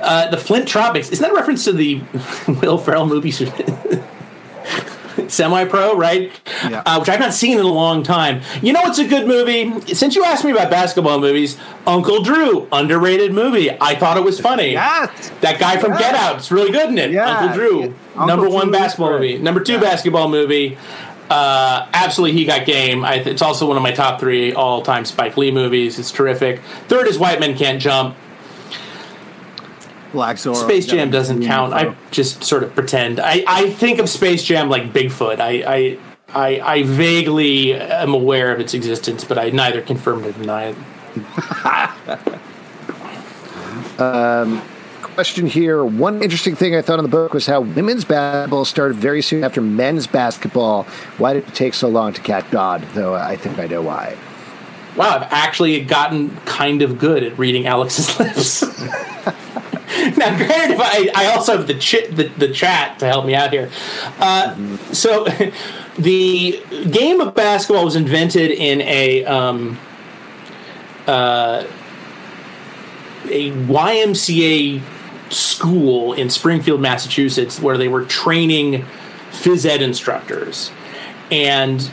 uh, the Flint Tropics isn't that a reference to the *laughs* Will Ferrell movie? *laughs* Semi Pro, right? Yeah. Uh, which I've not seen in a long time. You know it's a good movie? Since you asked me about basketball movies, Uncle Drew, underrated movie. I thought it was funny. Yes. That guy from Get Out, it's really good in it. Yeah. Uncle Drew, Uncle number one Drew is basketball movie. Number two Yeah. basketball movie. Uh, absolutely, he got game. I, it's also one of my top three all-time Spike Lee movies. It's terrific. Third is White Men Can't Jump. Black Zorro. Space Jam doesn't count. I just sort of pretend. I, I think of Space Jam like Bigfoot. I, I I I vaguely am aware of its existence, but I neither confirm nor deny it. *laughs* Um, question here. One interesting thing I thought in the book was how women's basketball started very soon after men's basketball. Why did it take so long to catch on? Though I think I know why. Wow, I've actually gotten kind of good at reading Alex's *laughs* lips. *laughs* now, granted, if I, I also have the, the the chat to help me out here. Uh, So, *laughs* the game of basketball was invented in a um, uh, a YMCA school in Springfield, Massachusetts, where they were training phys ed instructors, and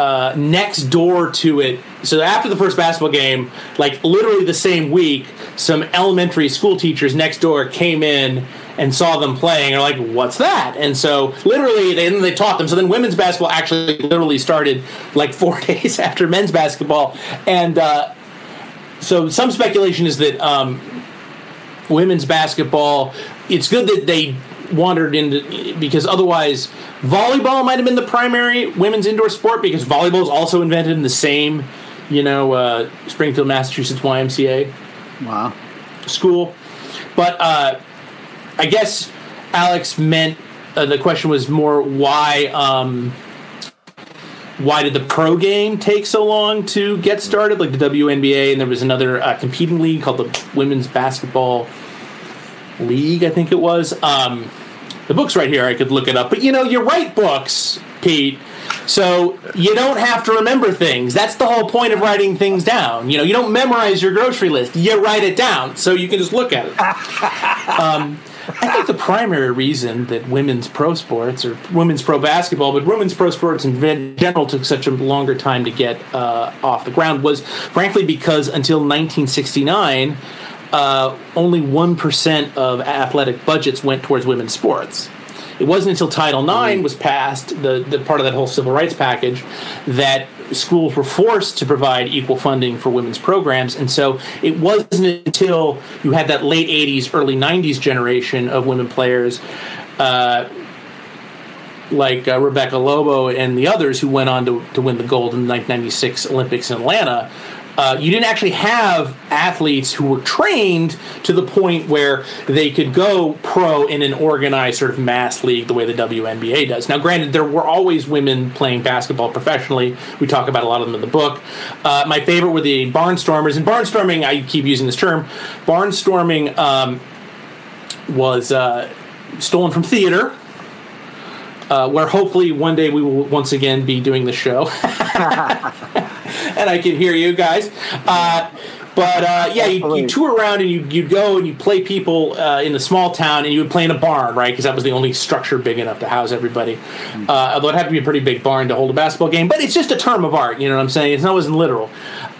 uh, next door to it. So after the first basketball game, like literally the same week, some elementary school teachers next door came in and saw them playing. And are like, "What's that?" And so literally, they, then they taught them. So then women's basketball actually literally started like *laughs* four days after men's basketball, and uh, so some speculation is that um, women's basketball. It's good that they wandered into because otherwise volleyball might have been the primary women's indoor sport because volleyball is also invented in the same, you know, uh, Springfield, Massachusetts YMCA Wow. school. But uh, I guess Alex meant uh, the question was more why. Um, why did the pro game take so long to get started? Like the WNBA, and there was another uh, competing league called the Women's Basketball League, I think it was. Um, the book's right here. I could look it up. But you know, you write books, Pete. So you don't have to remember things. That's the whole point of writing things down. You know, you don't memorize your grocery list. You write it down so you can just look at it. *laughs* um, I think the primary reason that women's pro sports or women's pro basketball, but women's pro sports in general took such a longer time to get uh, off the ground was, frankly, because until 1969, uh, only 1% of athletic budgets went towards women's sports. It wasn't until Title IX was passed, the, the part of that whole civil rights package, that schools were forced to provide equal funding for women's programs. And so it wasn't until you had that late 80s, early 90s generation of women players. Uh, like uh, Rebecca Lobo and the others who went on to, to win the gold in the 1996 Olympics in Atlanta, uh, you didn't actually have athletes who were trained to the point where they could go pro in an organized sort of mass league the way the WNBA does. Now, granted, there were always women playing basketball professionally. We talk about a lot of them in the book. Uh, my favorite were the barnstormers. And barnstorming, I keep using this term, barnstorming um, was uh, stolen from theater. Uh, where hopefully one day we will once again be doing the show. *laughs* *laughs* *laughs* and I can hear you guys. Uh, But uh, yeah, you, you tour around and you you go and you play people uh, in the small town, and you would play in a barn, right? Because that was the only structure big enough to house everybody. Uh, although it had to be a pretty big barn to hold a basketball game, but it's just a term of art. You know what I'm saying? It's not wasn't literal.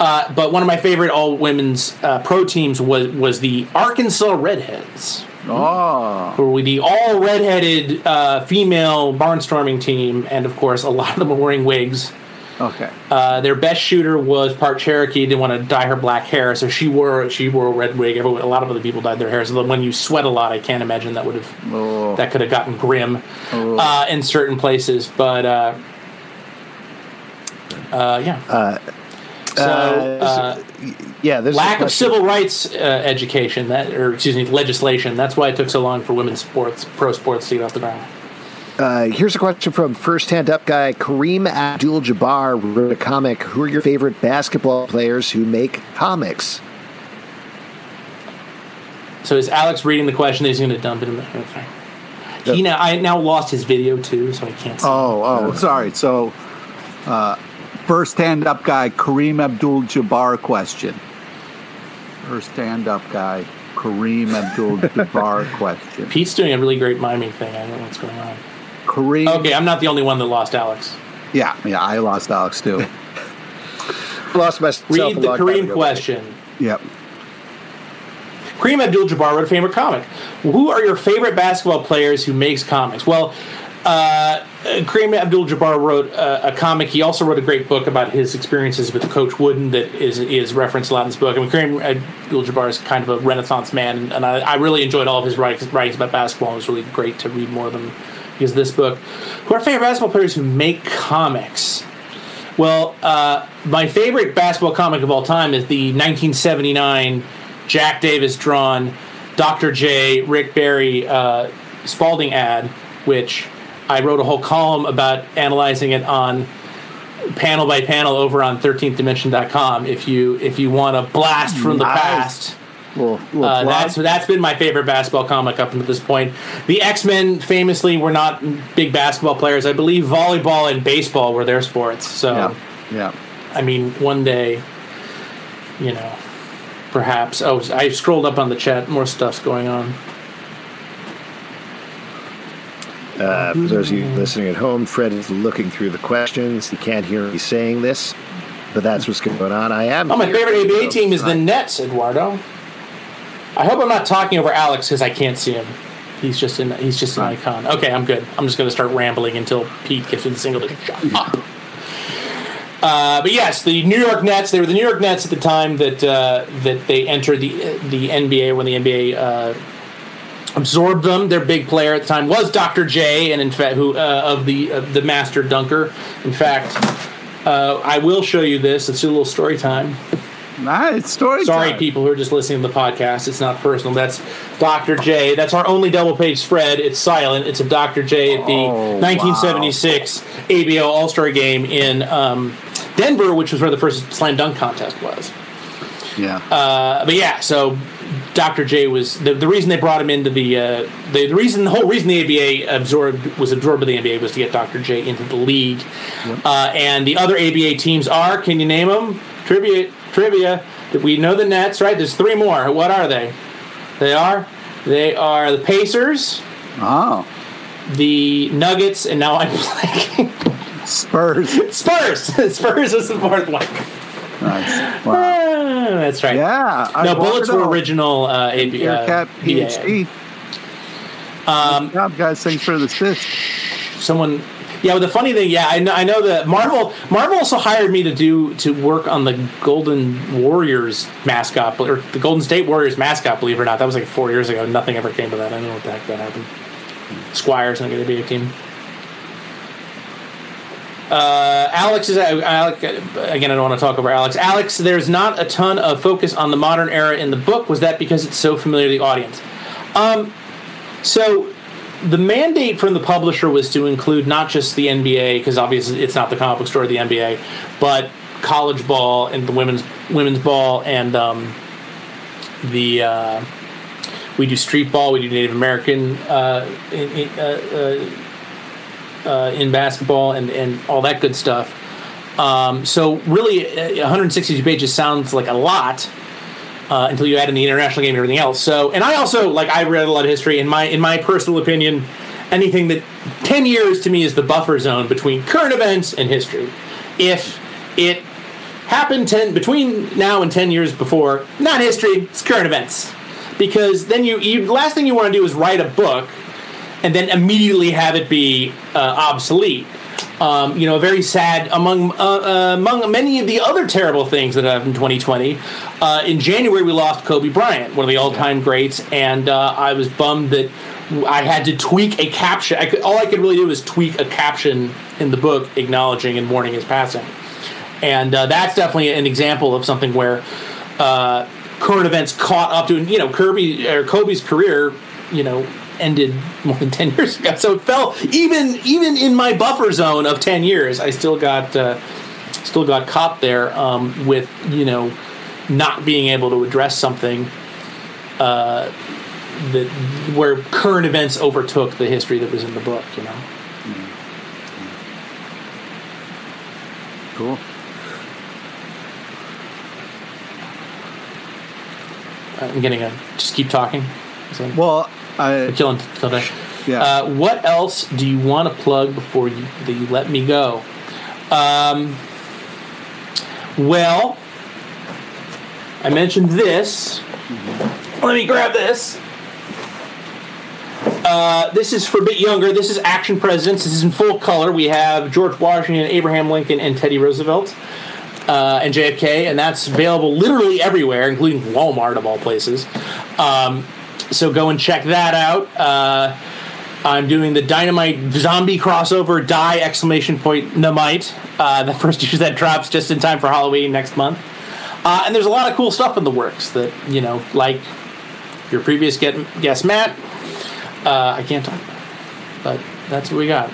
Uh, but one of my favorite all women's uh, pro teams was was the Arkansas Redheads Oh, who were the all redheaded uh, female barnstorming team, and of course, a lot of them were wearing wigs. Okay. Uh, their best shooter was part Cherokee. Didn't want to dye her black hair, so she wore she wore a red wig. Everyone, a lot of other people dyed their hair. So when you sweat a lot, I can't imagine that would have Oh. that could have gotten grim uh, in certain places. But uh, uh, yeah. so uh, yeah, there's a lack of civil rights uh, education that, or excuse me, legislation. That's why it took so long for women's sports, pro sports, to get off the ground. Uh, here's a question from First Hand Up guy Kareem Abdul Jabbar wrote a comic. Who are your favorite basketball players who make comics? So is Alex reading the question? He's going to dump it in the. Okay. He now I now lost his video too, so I can't. See. Oh, oh, sorry. So, uh, first stand up guy, Kareem Abdul Jabbar question. First stand up guy, Kareem Abdul Jabbar *laughs* question. Pete's doing a really great miming thing. I don't know what's going on. Kareem. Okay, I'm not the only one that lost Alex. Yeah, yeah, I lost Alex too. *laughs* Lost myself. Read the Kareem question. yep. Kareem Abdul-Jabbar wrote a favorite comic. Who are your favorite basketball players who makes comics? Well, uh, Kareem Abdul-Jabbar wrote uh, a comic. He also wrote a great book about his experiences with Coach Wooden that is is referenced a lot in this book. I mean, Kareem Abdul-Jabbar is kind of a renaissance man, and I, I really enjoyed all of his writings, writings about basketball. It was really great to read more of them because this book. Who are favorite basketball players who make comics? Well, uh, my favorite basketball comic of all time is the 1979 Jack Davis drawn Dr. J. Rick Barry uh, Spalding ad, which I wrote a whole column about analyzing it on panel by panel over on 13thdimension.com. If you if you want a blast from the Nice. past. Little, little Uh, that's that's been my favorite basketball comic up until this point. The X Men famously were not big basketball players. I believe volleyball and baseball were their sports. So yeah, yeah. I mean, one day, you know, perhaps. Oh, I scrolled up on the chat. More stuff's going on. Uh, for those of you listening at home, Fred is looking through the questions. He can't hear me saying this, but that's what's going on. I am. Oh, my favorite ABA team is the Nets, Eduardo. I hope I'm not talking over Alex because I can't see him. He's just an he's just an icon. Okay, I'm good. I'm just going to start rambling until Pete gives me the single to shut up. Uh, but yes, the New York Nets. They were the New York Nets at the time that uh, that they entered the the NBA when the NBA uh, absorbed them. Their big player at the time was Dr. J, and in fact, who uh, of the of the master dunker. In fact, uh, I will show you this. Let's do a little story time. Nice story. Sorry, time. people who are just listening to the podcast. It's not personal. That's Dr. J. That's our only double page spread. It's silent. It's a Dr. J at the Oh, 1976 ABA All Star game in um, Denver, which was where the first slam dunk contest was. Yeah. Uh, but yeah, so Dr. J was the, the reason they brought him into the, uh, the the reason the whole reason the ABA absorbed was absorbed by the NBA was to get Dr. J into the league. Uh, and the other ABA teams are can you name them? Trivia trivia. We know the Nets, right? There's three more. What are they? They are they are the Pacers, oh, the Nuggets, and now I'm *laughs* blanking. Spurs. Spurs. *laughs* Spurs is the fourth one. nice. *laughs* Wow. Ah, that's right. Yeah. No, wanted bullets were original uh, AB, uh, Bearcat BAA. PhD. Um, Good job, guys. Thanks for the assist. Someone, yeah. But the funny thing, yeah, I know, I know that Marvel. Marvel also hired me to do to work on the Golden Warriors mascot or the Golden State Warriors mascot. Believe it or not, that was like four years ago. Nothing ever came to that. I don't know what the heck that happened. Squires not going to be a team. Uh, Alex is Alex, again. I don't want to talk over Alex. Alex, there's not a ton of focus on the modern era in the book. Was that because it's so familiar to the audience? Um, so the mandate from the publisher was to include not just the NBA because obviously it's not the comic book store of the NBA, but college ball and the women's women's ball and um, the uh, we do street ball, we do Native American uh, in, uh, uh, uh, in basketball and and all that good stuff. Um, so really, uh, 162 pages sounds like a lot, uh, until you add in the international game and everything else. So, and I also like I read a lot of history. In my in my personal opinion, anything that ten years to me is the buffer zone between current events and history. If it happened ten between now and ten years before, not history, it's current events. Because then you, you last thing you want to do is write a book and then immediately have it be uh, obsolete. Um, you know, very sad among uh, uh, among many of the other terrible things that happened in 2020. Uh, in January, we lost Kobe Bryant, one of the all-time greats, and uh, I was bummed that I had to tweak a caption. I could, all I could really do was tweak a caption in the book acknowledging and mourning his passing, and uh, that's definitely an example of something where uh, current events caught up to. You know, Kirby or Kobe's career. You know, ended more than *laughs* 10 years ago. So it fell even even in my buffer zone of 10 years i still got uh, still got caught there um, with you know not being able to address something uh, that where current events overtook the history that was in the book you know? Cool. i'm getting a just keep talking? So, Well, I killing today. yeah. Uh, what else do you want to plug before you that you let me go? Um, well, I mentioned this. Let me grab this. Uh, this is for a bit younger. This is Action Presidents. This is in full color. We have George Washington, Abraham Lincoln, and Teddy Roosevelt, uh, and JFK, and that's available literally everywhere, including Walmart of all places. Um, so go and check that out. Uh, I'm doing the Dynamite Zombie crossover die exclamation point Namite. Uh, the first issue that drops just in time for Halloween next month. Uh, and there's a lot of cool stuff in the works that you know, like your previous get, guest Matt. Uh, I can't talk, about but that's what we got.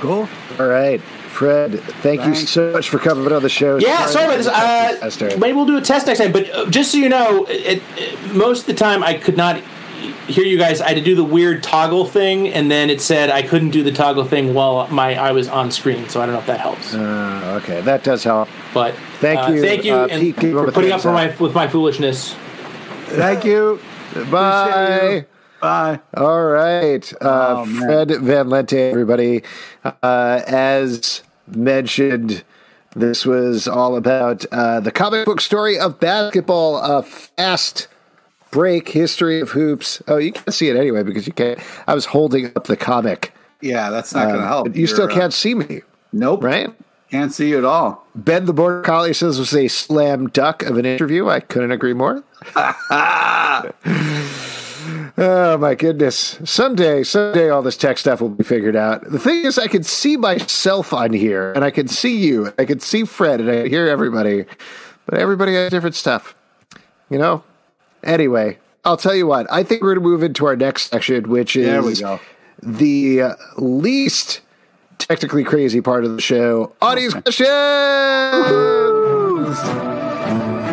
cool. All right. Fred, thank you so much for coming on the show. Yeah, sorry about this. Uh, maybe we'll do a test next time. But uh, just so you know, it, it, most of the time I could not hear you guys. I had to do the weird toggle thing, and then it said I couldn't do the toggle thing while my I was on screen. So I don't know if that helps. Uh, okay, that does help. But Thank uh, you, thank you, uh, and Pete, for putting up for my with my foolishness. Thank you. Bye. Bye. All right. Uh, Oh. Fred Van Lente, everybody. Uh, as mentioned, this was all about uh, the comic book story of basketball, a fast break history of hoops. Oh, you can't see it anyway because you can't. I was holding up the comic. Yeah, that's not going to help. You still uh, can't see me, Nope. right? Can't see you at all. Ben the Border Collie says was a slam duck of an interview. I couldn't agree more. *laughs* oh my goodness. Someday, someday all this tech stuff will be figured out. The thing is I can see myself on here and I can see you. I can see Fred and I can hear everybody. But everybody has different stuff. You know? Anyway, I'll tell you what. I think we're going to move into our next section, which is There we go. the uh, least technically crazy part of the show audience questions.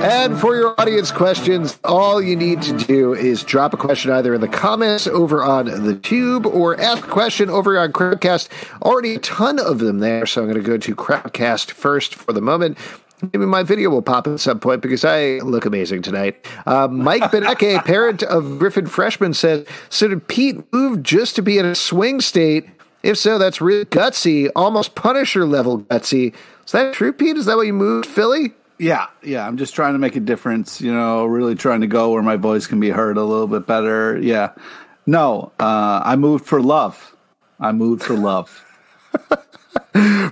And for your audience questions, all you need to do is drop a question either in the comments over on the tube or ask a question over on Crowdcast. Already a ton of them there, so I'm going to go to Crowdcast first for the moment. Maybe my video will pop at some point because I look amazing tonight. Uh, Mike Beneke, *laughs* parent of Griffin Freshman, says, So did Pete move just to be in a swing state? If so, that's really gutsy, almost Punisher level gutsy. Is that true, Pete? Is that why you moved Philly? Yeah, yeah. I'm just trying to make a difference, you know, really trying to go where my voice can be heard a little bit better. Yeah. No, uh, I moved for love. I moved for love. *laughs*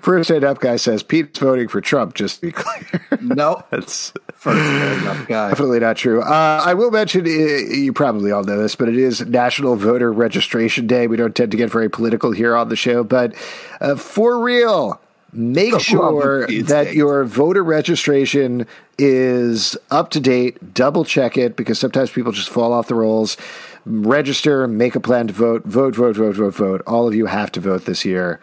First Stand Up guy says Pete's voting for Trump, just to be clear. No, *laughs* That's first up guy. definitely not true. Uh, I will mention, uh, you probably all know this, but it is National Voter Registration Day. We don't tend to get very political here on the show, but uh, for real, make sure that your voter registration is up to date. Double check it because sometimes people just fall off the rolls. Register, make a plan to vote, vote, vote, vote, vote, vote. All of you have to vote this year.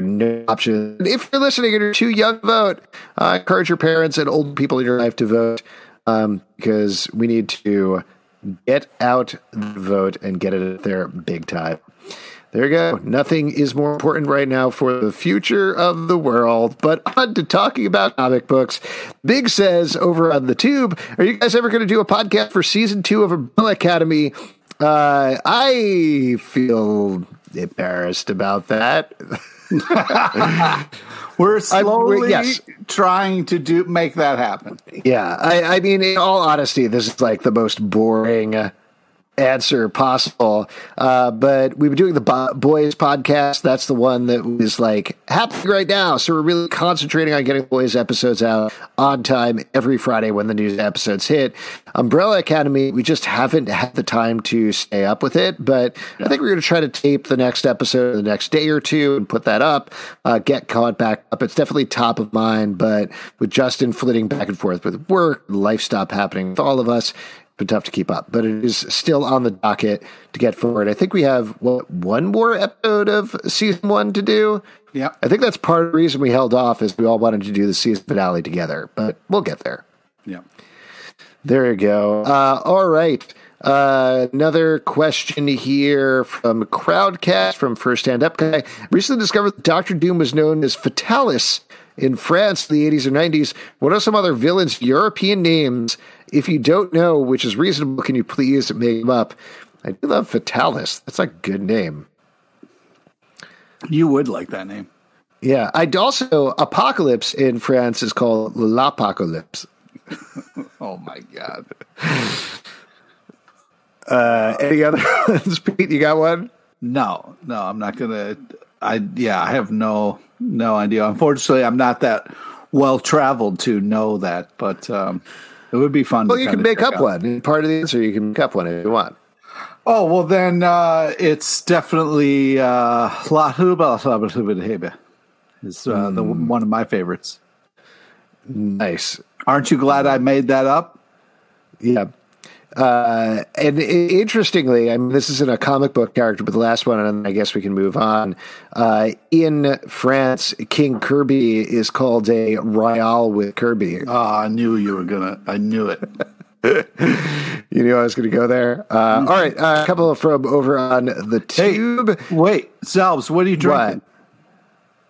No options. If you're listening and you're too young to vote, I encourage your parents and old people in your life to vote um, because we need to get out the vote and get it there big time. There you go. Nothing is more important right now for the future of the world. But on to talking about comic books. Big says over on the tube, are you guys ever going to do a podcast for season two of Umbrella Academy? Uh, I feel embarrassed about that. *laughs* *laughs* We're slowly yes. trying to do make that happen. Yeah, I, I mean, in all honesty, this is like the most boring answer possible. Uh, but we've been doing the Bo- Boys podcast. That's the one that is like happening right now. So we're really concentrating on getting Boys episodes out on time every Friday when the news episodes hit. Umbrella Academy, we just haven't had the time to stay up with it. But I think we're going to try to tape the next episode the next day or two and put that up, uh, get caught back up. It's definitely top of mind. But with Justin flitting back and forth with work, life stop happening with all of us, been tough to keep up, but it is still on the docket to get forward. I think we have what one more episode of season one to do. Yeah, I think that's part of the reason we held off is we all wanted to do the season finale together, but we'll get there. Yeah, there you go. Uh, all right. Uh, another question here from Crowdcast from First Stand Up Guy. Recently discovered that Doctor Doom was known as Fatalis in France in the 80s or 90s. What are some other villains' European names? If you don't know, which is reasonable, can you please make them up? I do love Fatalis. That's a good name. You would like that name. Yeah. I'd also, Apocalypse in France is called L'Apocalypse. *laughs* oh my God. Uh, any other *laughs* ones, Pete? You got one? No, no, I'm not gonna. I yeah, I have no no idea. Unfortunately, I'm not that well traveled to know that, but um, it would be fun. Well, you can make up out. one. Part of the answer, you can make up one if you want. Oh well, then uh, it's definitely uh, La Huba is uh, the hmm. one of my favorites. Nice. Aren't you glad I made that up? Yeah. Uh, and interestingly, I mean, this isn't a comic book character, but the last one, and I guess we can move on. Uh, in France, King Kirby is called a Royale with Kirby. Oh, I knew you were gonna. I knew it. *laughs* you knew I was going to go there. Uh, all right, uh, a couple from over on the tube. Hey, wait, Salves, what are you drinking?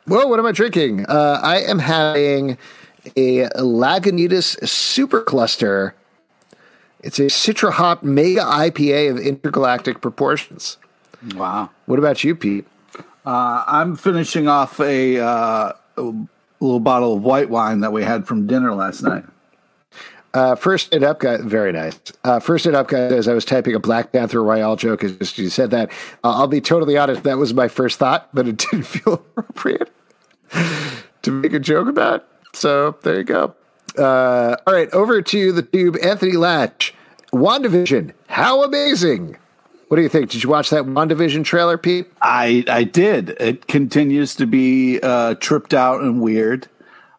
What? Well, what am I drinking? Uh, I am having a Lagunitas Super Cluster it's a Citra Hop Mega IPA of intergalactic proportions. Wow. What about you, Pete? Uh, I'm finishing off a, uh, a, little bottle of white wine that we had from dinner last night. Uh, first it up guy, very nice. Uh, first it up guy as I was typing a Black Panther Royale joke as you said that. Uh, I'll be totally honest, that was my first thought, but it *laughs* didn't feel *laughs* appropriate to make a joke about. So there you go. Uh, all right, over to the tube. Anthony Latch, WandaVision. How amazing! What do you think? Did you watch that WandaVision trailer, Pete? I I did. It continues to be uh, tripped out and weird.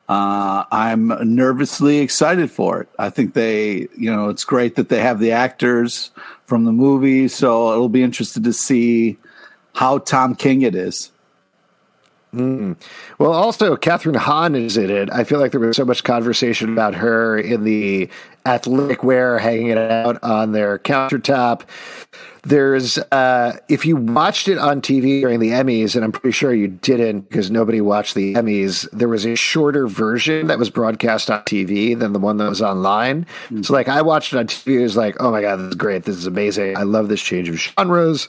Uh, I'm nervously excited for it. I think they, you know, it's great that they have the actors from the movie, so it'll be interested to see how Tom King it is. Mm. Well, also Kathryn Hahn is in it. I feel like there was so much conversation about her in the athletic wear, hanging it out on their countertop. There's, uh, if you watched it on TV during the Emmys, and I'm pretty sure you didn't because nobody watched the Emmys, there was a shorter version that was broadcast on TV than the one that was online. Mm-hmm. So, like, I watched it on TV. It was like, oh my God, this is great. This is amazing. I love this change of genres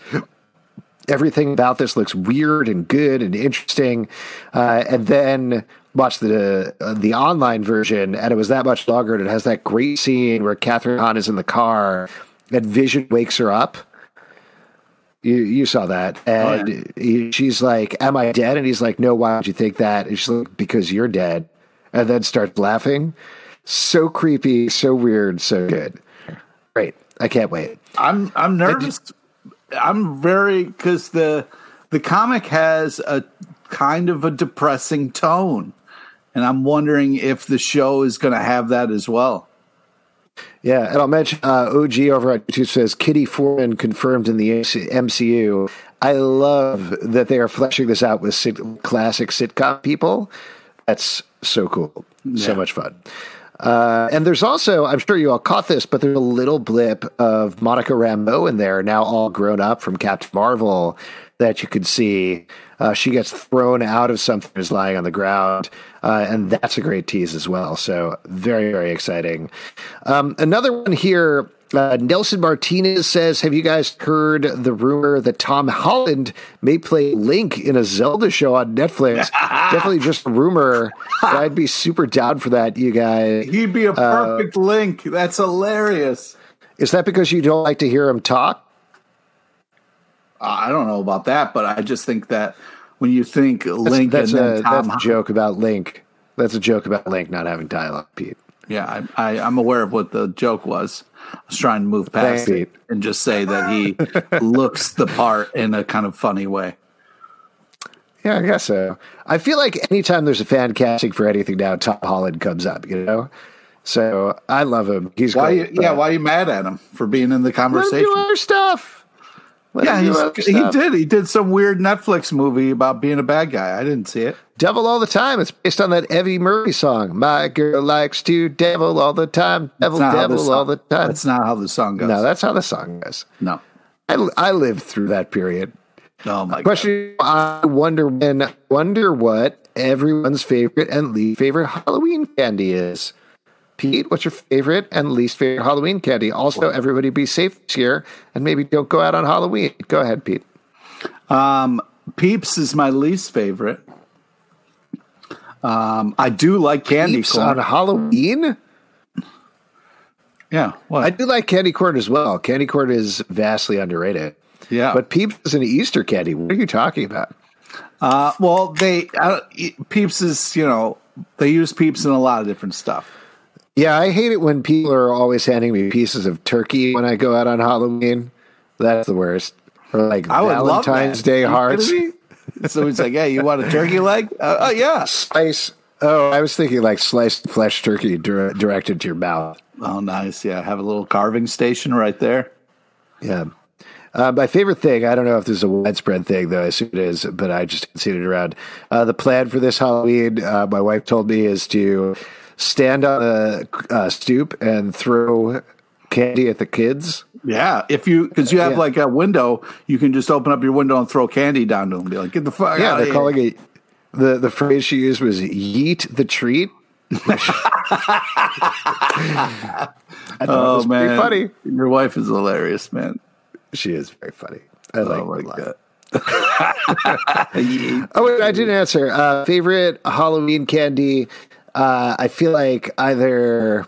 everything about this looks weird and good and interesting. Uh, and then watch the uh, the online version, and it was that much longer. And it has that great scene where Kathryn Hahn is in the car, and Vision wakes her up. You you saw that, and oh, yeah. he, she's like, "Am I dead?" And he's like, "No. Why would you think that?" And she's like, "Because you're dead." And then starts laughing. So creepy, so weird, so good. Great. I can't wait. I'm I'm nervous I'm very because the the comic has a kind of a depressing tone, and I'm wondering if the show is going to have that as well. Yeah, and I'll mention uh, OG over at YouTube says Kitty Forman confirmed in the MCU. I love that they are fleshing this out with sit- classic sitcom people. That's so cool, yeah. so much fun. Uh, and there's also, I'm sure you all caught this, but there's a little blip of Monica Rambeau in there, now all grown up from Captain Marvel, that you could see. Uh, she gets thrown out of something that's lying on the ground, uh, and that's a great tease as well. So very very exciting. Um, another one here. Uh, Nelson Martinez says, "Have you guys heard the rumor that Tom Holland may play Link in a Zelda show on Netflix? *laughs* Definitely just a rumor. I'd be super down for that, you guys. He'd be a perfect link. That's hilarious. Is that because you don't like to hear him talk? Uh, I don't know about that, but I just think that when you think Link that's a that's a joke about Link. That's a joke about Link not having dialogue, Pete. yeah, I, I'm aware of what the joke was. I was trying to move past Thanks, it and just say that he *laughs* looks the part in a kind of funny way. Yeah, I guess so. I feel like anytime there's a fan casting for anything now, Tom Holland comes up. You know, so I love him. He's Why? great, You, yeah, why are you mad at him for being in the Let him conversation? do other stuff. Let Yeah, he did. He did some weird Netflix movie about being a bad guy. I didn't see it. Devil all the time. It's based on that Eddie Murphy song. My girl likes to devil all the time. Devil, That's not how the devil song- all the time. That's not how the song goes. no, that's how the song goes. no. I, I lived through that period. Oh my god. Question: I wonder when, wonder what everyone's favorite and least favorite Halloween candy is. Pete, what's your favorite and least favorite Halloween candy? Also, everybody be safe this year and maybe don't go out on Halloween. Go ahead, Pete. Um, Peeps is my least favorite. Um, I do like candy Peeps corn. on Halloween. yeah. What? I do like candy corn as well. Candy corn is vastly underrated. yeah. But Peeps is an Easter candy. What are you talking about? uh, well, they uh, Peeps is you know they use Peeps in a lot of different stuff. Yeah, I hate it when people are always handing me pieces of turkey when I go out on Halloween. That's the worst. Or like I Valentine's. Day hearts. So he's like, "Yeah, you want a turkey leg? Uh, oh yeah. Slice. Oh, I was thinking like sliced flesh turkey dir- directed to your mouth. Oh, nice. Yeah, have a little carving station right there. Yeah. Uh, my favorite thing, I don't know if this is a widespread thing, though I assume it is, but I just seen it around. Uh, the plan for this Halloween, uh, my wife told me, is to stand on a uh, stoop and throw candy at the kids. Yeah, if you because you have Yeah. like a window, you can just open up your window and throw candy down to them. Be like, get the fuck Yeah, out they're of calling here. it the the phrase she used was "yeet the treat." *laughs* I thought it Oh was man, pretty funny. Your wife is hilarious, man. She is very funny. I like *laughs* *laughs* oh a my god. Oh, wait, I didn't answer. Uh, favorite Halloween candy? Uh, I feel like either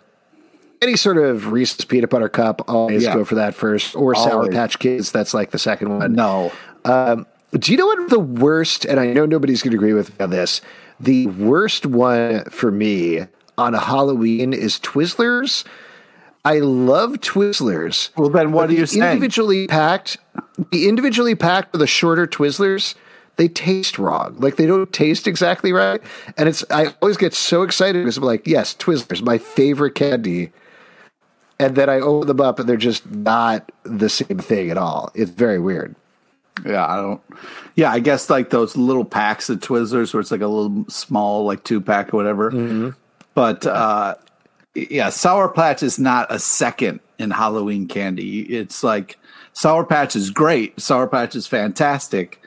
any sort of Reese's peanut butter cup. Always Yeah. go for that first, or Sour Patch Kids. That's like the second one. No, Um, do you know what the worst? And I know nobody's going to agree with me on this. The worst one for me on a Halloween is Twizzlers. I love Twizzlers. Well, then what are you saying? Individually packed, the individually packed with the shorter Twizzlers, they taste wrong. Like they don't taste exactly right. And it's I always get so excited because I'm like, yes, Twizzlers, my favorite candy. And then I open them up and they're just not the same thing at all. It's very weird. yeah, I don't. Yeah, I guess like those little packs of Twizzlers where it's like a little small, like two pack or whatever. Mm-hmm. But uh, yeah, Sour Patch is not a second in Halloween candy. It's like Sour Patch is great. Sour Patch is fantastic.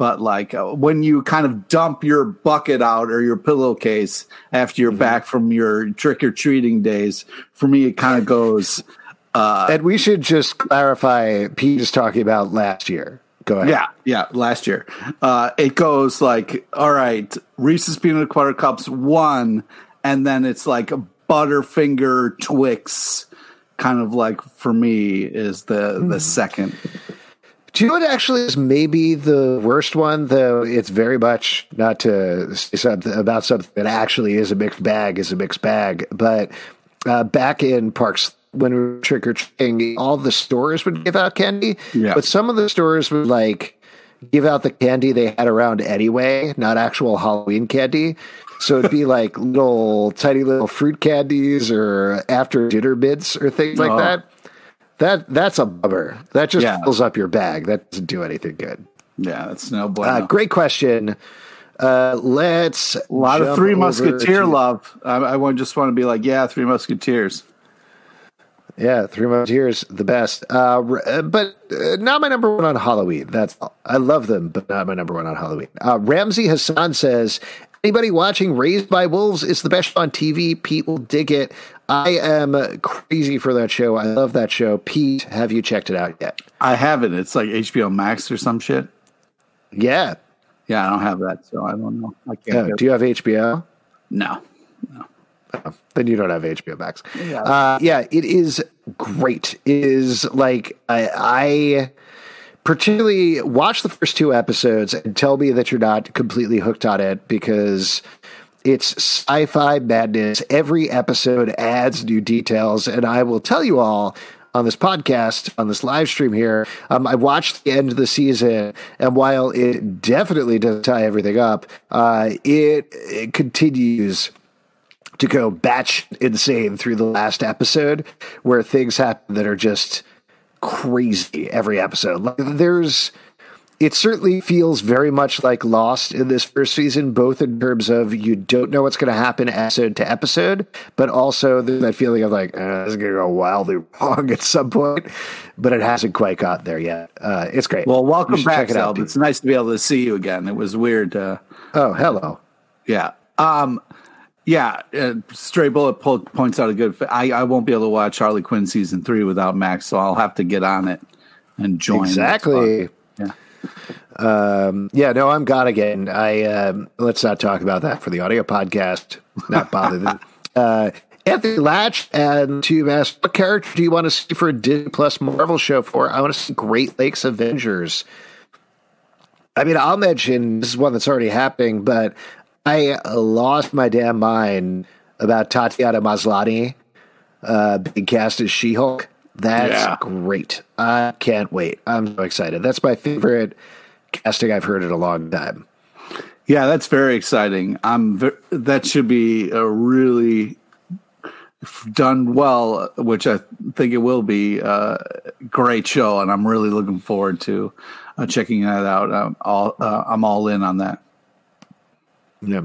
But like uh, when you kind of dump your bucket out or your pillowcase after Mm-hmm. you're back from your trick or treating days, for me it kind of goes. and we should just clarify Pete is talking about last year. Go ahead. Yeah, yeah, last year. Uh, it goes like, all right, Reese's peanut butter cups one, and then it's like a Butterfinger Twix, kind of like for me is the the second. Do you know what actually is maybe the worst one, though? It's very much not to say something about something that actually is a mixed bag, is a mixed bag. But uh, back in parks, when we were trick or treating, all the stores would give out candy. Yeah. But some of the stores would like give out the candy they had around anyway, not actual Halloween candy. So it'd be like *laughs* little tiny little fruit candies or after dinner bits or things like Oh. that. That that's a bummer. That just Yeah. fills up your bag. That doesn't do anything good. Yeah, that's no Uh, bueno. great question. Uh, let's a lot of Three Musketeer to- love. I, I just want to be like, yeah, Three Musketeers. Yeah, Three Musketeers, the best. Uh, but uh, not my number one on Halloween. That's I love them, but not my number one on Halloween. Uh, Ramsey Hassan says, anybody watching Raised by Wolves? It's the best on TV. Pete will dig it. I am crazy for that show. I love that show. Pete, have you checked it out yet? I haven't. It's like HBO Max or some shit. Yeah. Yeah, I don't have that, so I don't know. I can't. Do you have HBO? No. No. Oh, then you don't have HBO Max. Yeah. Uh, yeah, it is great. It is like I, I particularly watch the first two episodes and tell me that you're not completely hooked on it because it's sci-fi madness. Every episode adds new details, and I will tell you all on this podcast, on this live stream here. Um, I watched the end of the season, and while it definitely doesn't tie everything up, uh, it, it continues to go batch insane through the last episode, where things happen that are just crazy every episode. Like there's it certainly feels very much like Lost in this first season, both in terms of you don't know what's going to happen episode to episode, but also that feeling of like, uh, this is going to go wildly *laughs* wrong at some point, but it hasn't quite got there yet. Uh, it's great. Well, welcome back, it out, It's nice to be able to see you again. It was weird. Uh, oh, hello. yeah. Um, yeah, uh, Stray Bullet po- points out a good. I, I won't be able to watch Harley Quinn season three without Max, so I'll have to get on it and join. Exactly. Yeah. Um, yeah, no, I'm God again. I um, let's not talk about that for the audio podcast. Not bother them. *laughs* Uh, Anthony Latch and to ask, what character do you want to see for a Disney Plus Marvel show for? I want to see Great Lakes Avengers. I mean, I'll mention this is one that's already happening, but I lost my damn mind about Tatiana Maslany uh, being cast as She Hulk. That's Yeah. great. I can't wait. I'm so excited. That's my favorite casting I've heard in a long time. Yeah, that's very exciting. I'm ver- that should be a really done well, which I think it will be uh, great show, and I'm really looking forward to uh, checking that out. I'm all uh, I'm all in on that. Yeah.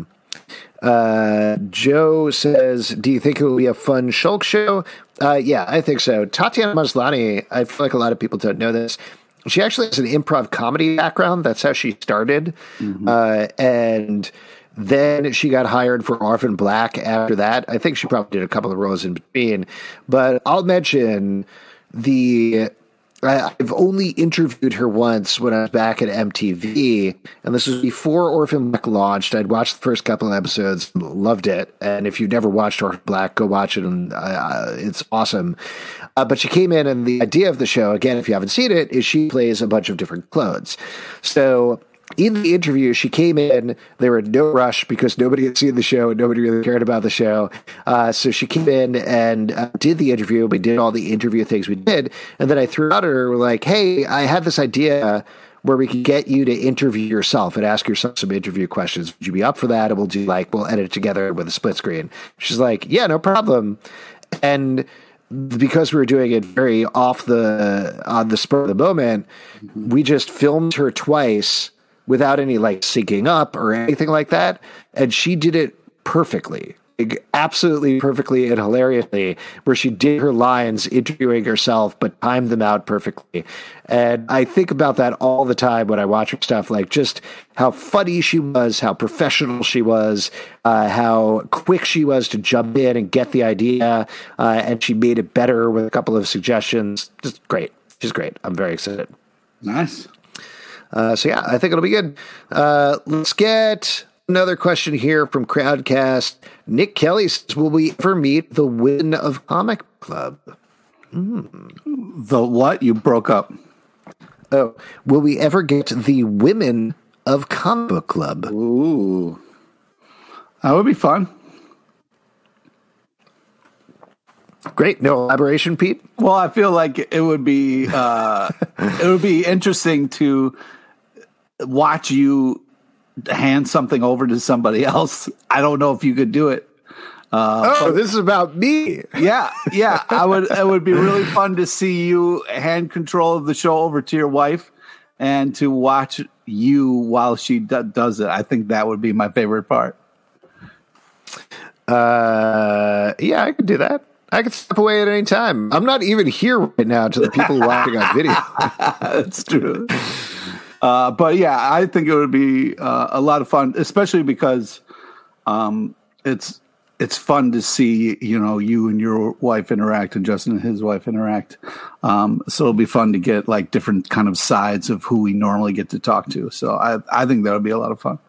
Uh, Joe says, "Do you think it will be a fun Shulk show?" Uh, yeah, I think so. Tatiana Maslany, I feel like a lot of people don't know this. She actually has an improv comedy background. That's how she started, uh, and then she got hired for Orphan Black. After that, I think she probably did a couple of roles in between. But I'll mention the I've only interviewed her once when I was back at MTV, and this was before Orphan Black launched. I'd watched the first couple of episodes, loved it, and if you've never watched Orphan Black, go watch it, and uh, it's awesome. Uh, but she came in, and the idea of the show, again, if you haven't seen it, is she plays a bunch of different clones. So in the interview, she came in. There were in no rush because nobody had seen the show and nobody really cared about the show. Uh, so she came in and uh, did the interview. We did all the interview things we did, and then I threw out at her like, "Hey, I had this idea." Where we could get you to interview yourself and ask yourself some interview questions. Would you be up for that? And we'll do like, we'll edit it together with a split screen. She's like, yeah, no problem. And because we were doing it very off the on the spur of the moment, we just filmed her twice without any like syncing up or anything like that, and she did it perfectly. Absolutely perfectly and hilariously, where she did her lines interviewing herself, but timed them out perfectly. And I think about that all the time when I watch her stuff, like just how funny she was, how professional she was, uh, how quick she was to jump in and get the idea, uh, and she made it better with a couple of suggestions. Just great. She's great. I'm very excited. Nice. Uh, so yeah, I think it'll be good. Uh, let's get another question here from Crowdcast. Nick Kelly says, "Will we ever meet the win of Comic Club?" The what you broke up? Oh, will we ever get the women of Comic Book Club? Ooh, that would be fun. Great, no elaboration, Pete. Well, I feel like it would be uh, *laughs* it would be interesting to watch you hand something over to somebody else. I don't know if you could do it. oh, this is about me. Yeah, yeah, I would. It would be really fun to see you hand control of the show over to your wife and to watch you while she do- does it. I think that would be my favorite part. Uh, yeah, I could do that. I could step away at any time. I'm not even here right now to the people watching on video. *laughs* That's true. Uh, but yeah, I think it would be uh, a lot of fun, especially because um, it's it's fun to see you know you and your wife interact and Justin and his wife interact. Um, so it'll be fun to get like different kind of sides of who we normally get to talk to. So I I think that would be a lot of fun.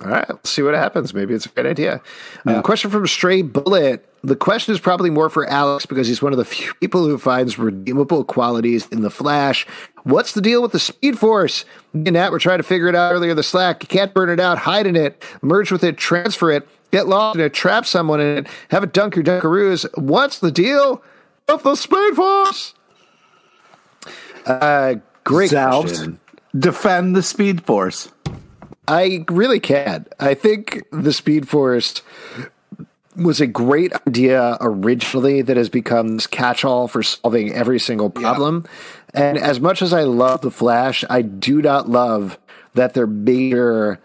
All right, let's see what happens. Maybe it's a great idea. Yeah. Um, question from Stray Bullet. The question is probably more for Alex because he's one of the few people who finds redeemable qualities in the Flash. What's the deal with the Speed Force? Me and Nat were trying to figure it out earlier. The Slack. You can't burn it out, hide in it, merge with it, transfer it, get lost in it, trap someone in it, have it dunk your dunkaroos. What's the deal with the Speed Force? Uh, great Zalbs, question. Defend the Speed Force. I really can. I think the Speed Force was a great idea originally that has become this catch all for solving every single problem. Yeah. And as much as I love the Flash, I do not love that their major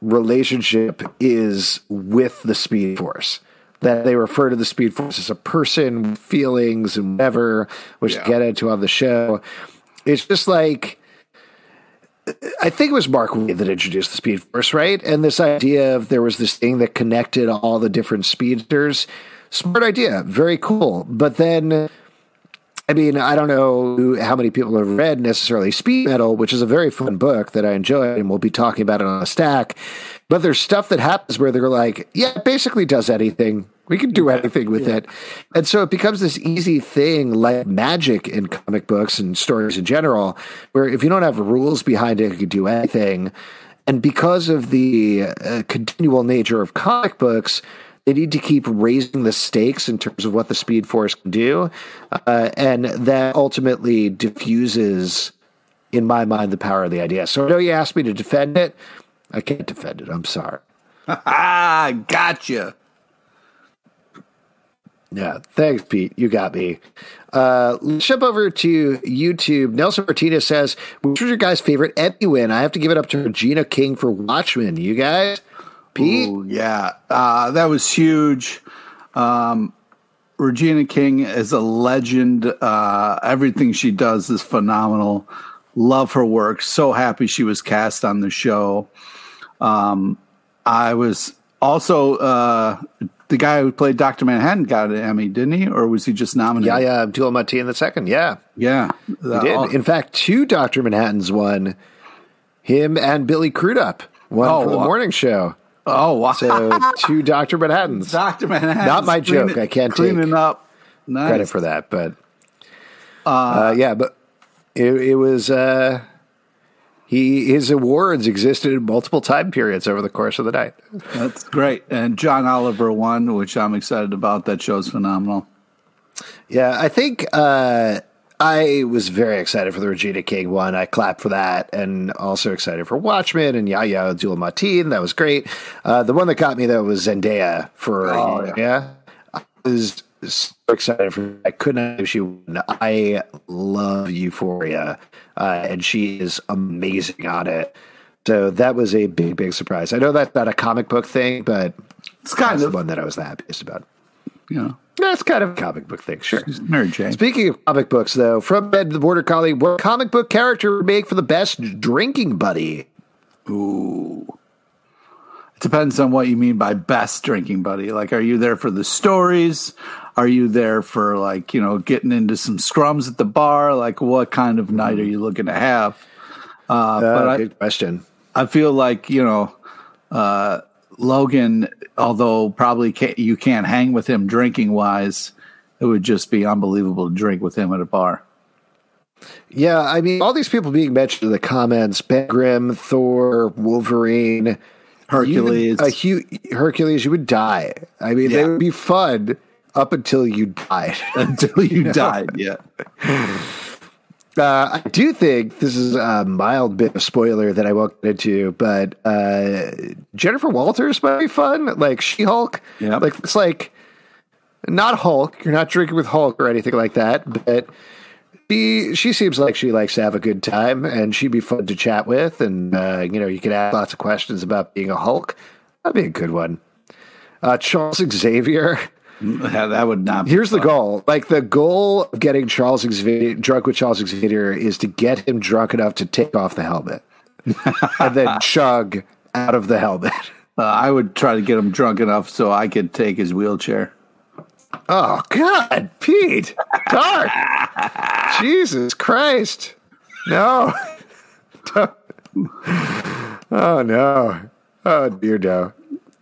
relationship is with the Speed Force. That they refer to the Speed Force as a person, feelings, and whatever, which yeah. get into on the show. It's just like I think it was Mark Waid that introduced the Speed Force, right? And this idea of there was this thing that connected all the different speedsters. Smart idea, very cool. But then, I mean, I don't know how many people have read necessarily Speed Metal, which is a very fun book that I enjoy, and we'll be talking about it on a stack. But there's stuff that happens where they're like, yeah, it basically does anything. We can do anything with yeah. it. And so it becomes this easy thing like magic in comic books and stories in general, where if you don't have rules behind it, you can do anything. And because of the uh, continual nature of comic books, they need to keep raising the stakes in terms of what the Speed Force can do. Uh, and that ultimately diffuses, in my mind, the power of the idea. So I know you asked me to defend it. I can't defend it. I'm sorry. *laughs* Ah, gotcha. Yeah, thanks, Pete. You got me. Uh, let's jump over to YouTube. Nelson Martinez says, "Which was your guys' favorite Emmy win?" I have to give it up to Regina King for Watchmen. You guys, Pete? Ooh, yeah, uh, that was huge. Um, Regina King is a legend. Uh, everything she does is phenomenal. Love her work. So happy she was cast on the show. Um, I was also uh, the guy who played Doctor Manhattan got an Emmy, didn't he, or was he just nominated? Yeah, yeah, Abdul Mateen the second. Yeah, yeah, he did. In fact, two Doctor Manhattans won. Him and Billy Crudup won oh, for the wow. morning show. Oh wow! So *laughs* two Doctor Manhattans. Doctor Manhattan. Not my joke. I can't cleaning take up. Nice. credit for that, but uh, uh, yeah, but it, it was. Uh, he his awards existed in multiple time periods over the course of the night. That's great. And John Oliver won, which I'm excited about. That show's phenomenal. Yeah, I think uh, I was very excited for the Regina King one. I clapped for that, and also excited for Watchmen and Yahya Abdul Mateen. That was great. Uh, the one that got me though was Zendaya for oh, yeah. yeah. I was so excited for. I couldn't believe she. Won. I love Euphoria uh, and she is amazing on it. So that was a big, big surprise. I know that's not a comic book thing, but it's kind of the one that I was the happiest about. Yeah. That's kind of a comic book thing, sure. Mary Jane. Speaking of comic books, though, from Ed the Border Collie, what comic book character would make for the best drinking buddy? Ooh. It depends on what you mean by best drinking buddy. Like, are you there for the stories? Are you there for like you know getting into some scrums at the bar? Like what kind of night are you looking to have? Uh, uh, but good I, question. I feel like you know uh, Logan, although probably can't, you can't hang with him drinking wise, it would just be unbelievable to drink with him at a bar. Yeah, I mean, all these people being mentioned in the comments: Ben Grimm, Thor, Wolverine, Hercules, a huge Hercules. You would die. I mean, yeah. they would be fun up until you died. *laughs* until you, died, yeah. *laughs* Uh, I do think this is a mild bit of spoiler that I won't get into, but uh, Jennifer Walters might be fun. Like She Hulk. Yeah. Like it's like not Hulk. You're not drinking with Hulk or anything like that, but she she seems like she likes to have a good time and she'd be fun to chat with. And uh, you know, you could ask lots of questions about being a Hulk. That'd be a good one. Uh, Charles Xavier *laughs* that would not. Be Here's the goal. Like the goal of getting Charles Xavier drunk with Charles Xavier is to get him drunk enough to take off the helmet *laughs* and then chug out of the helmet. Uh, I would try to get him drunk enough so I could take his wheelchair. Oh God, Pete, dark. Jesus Christ, no. *laughs* Oh no. Oh dear, no.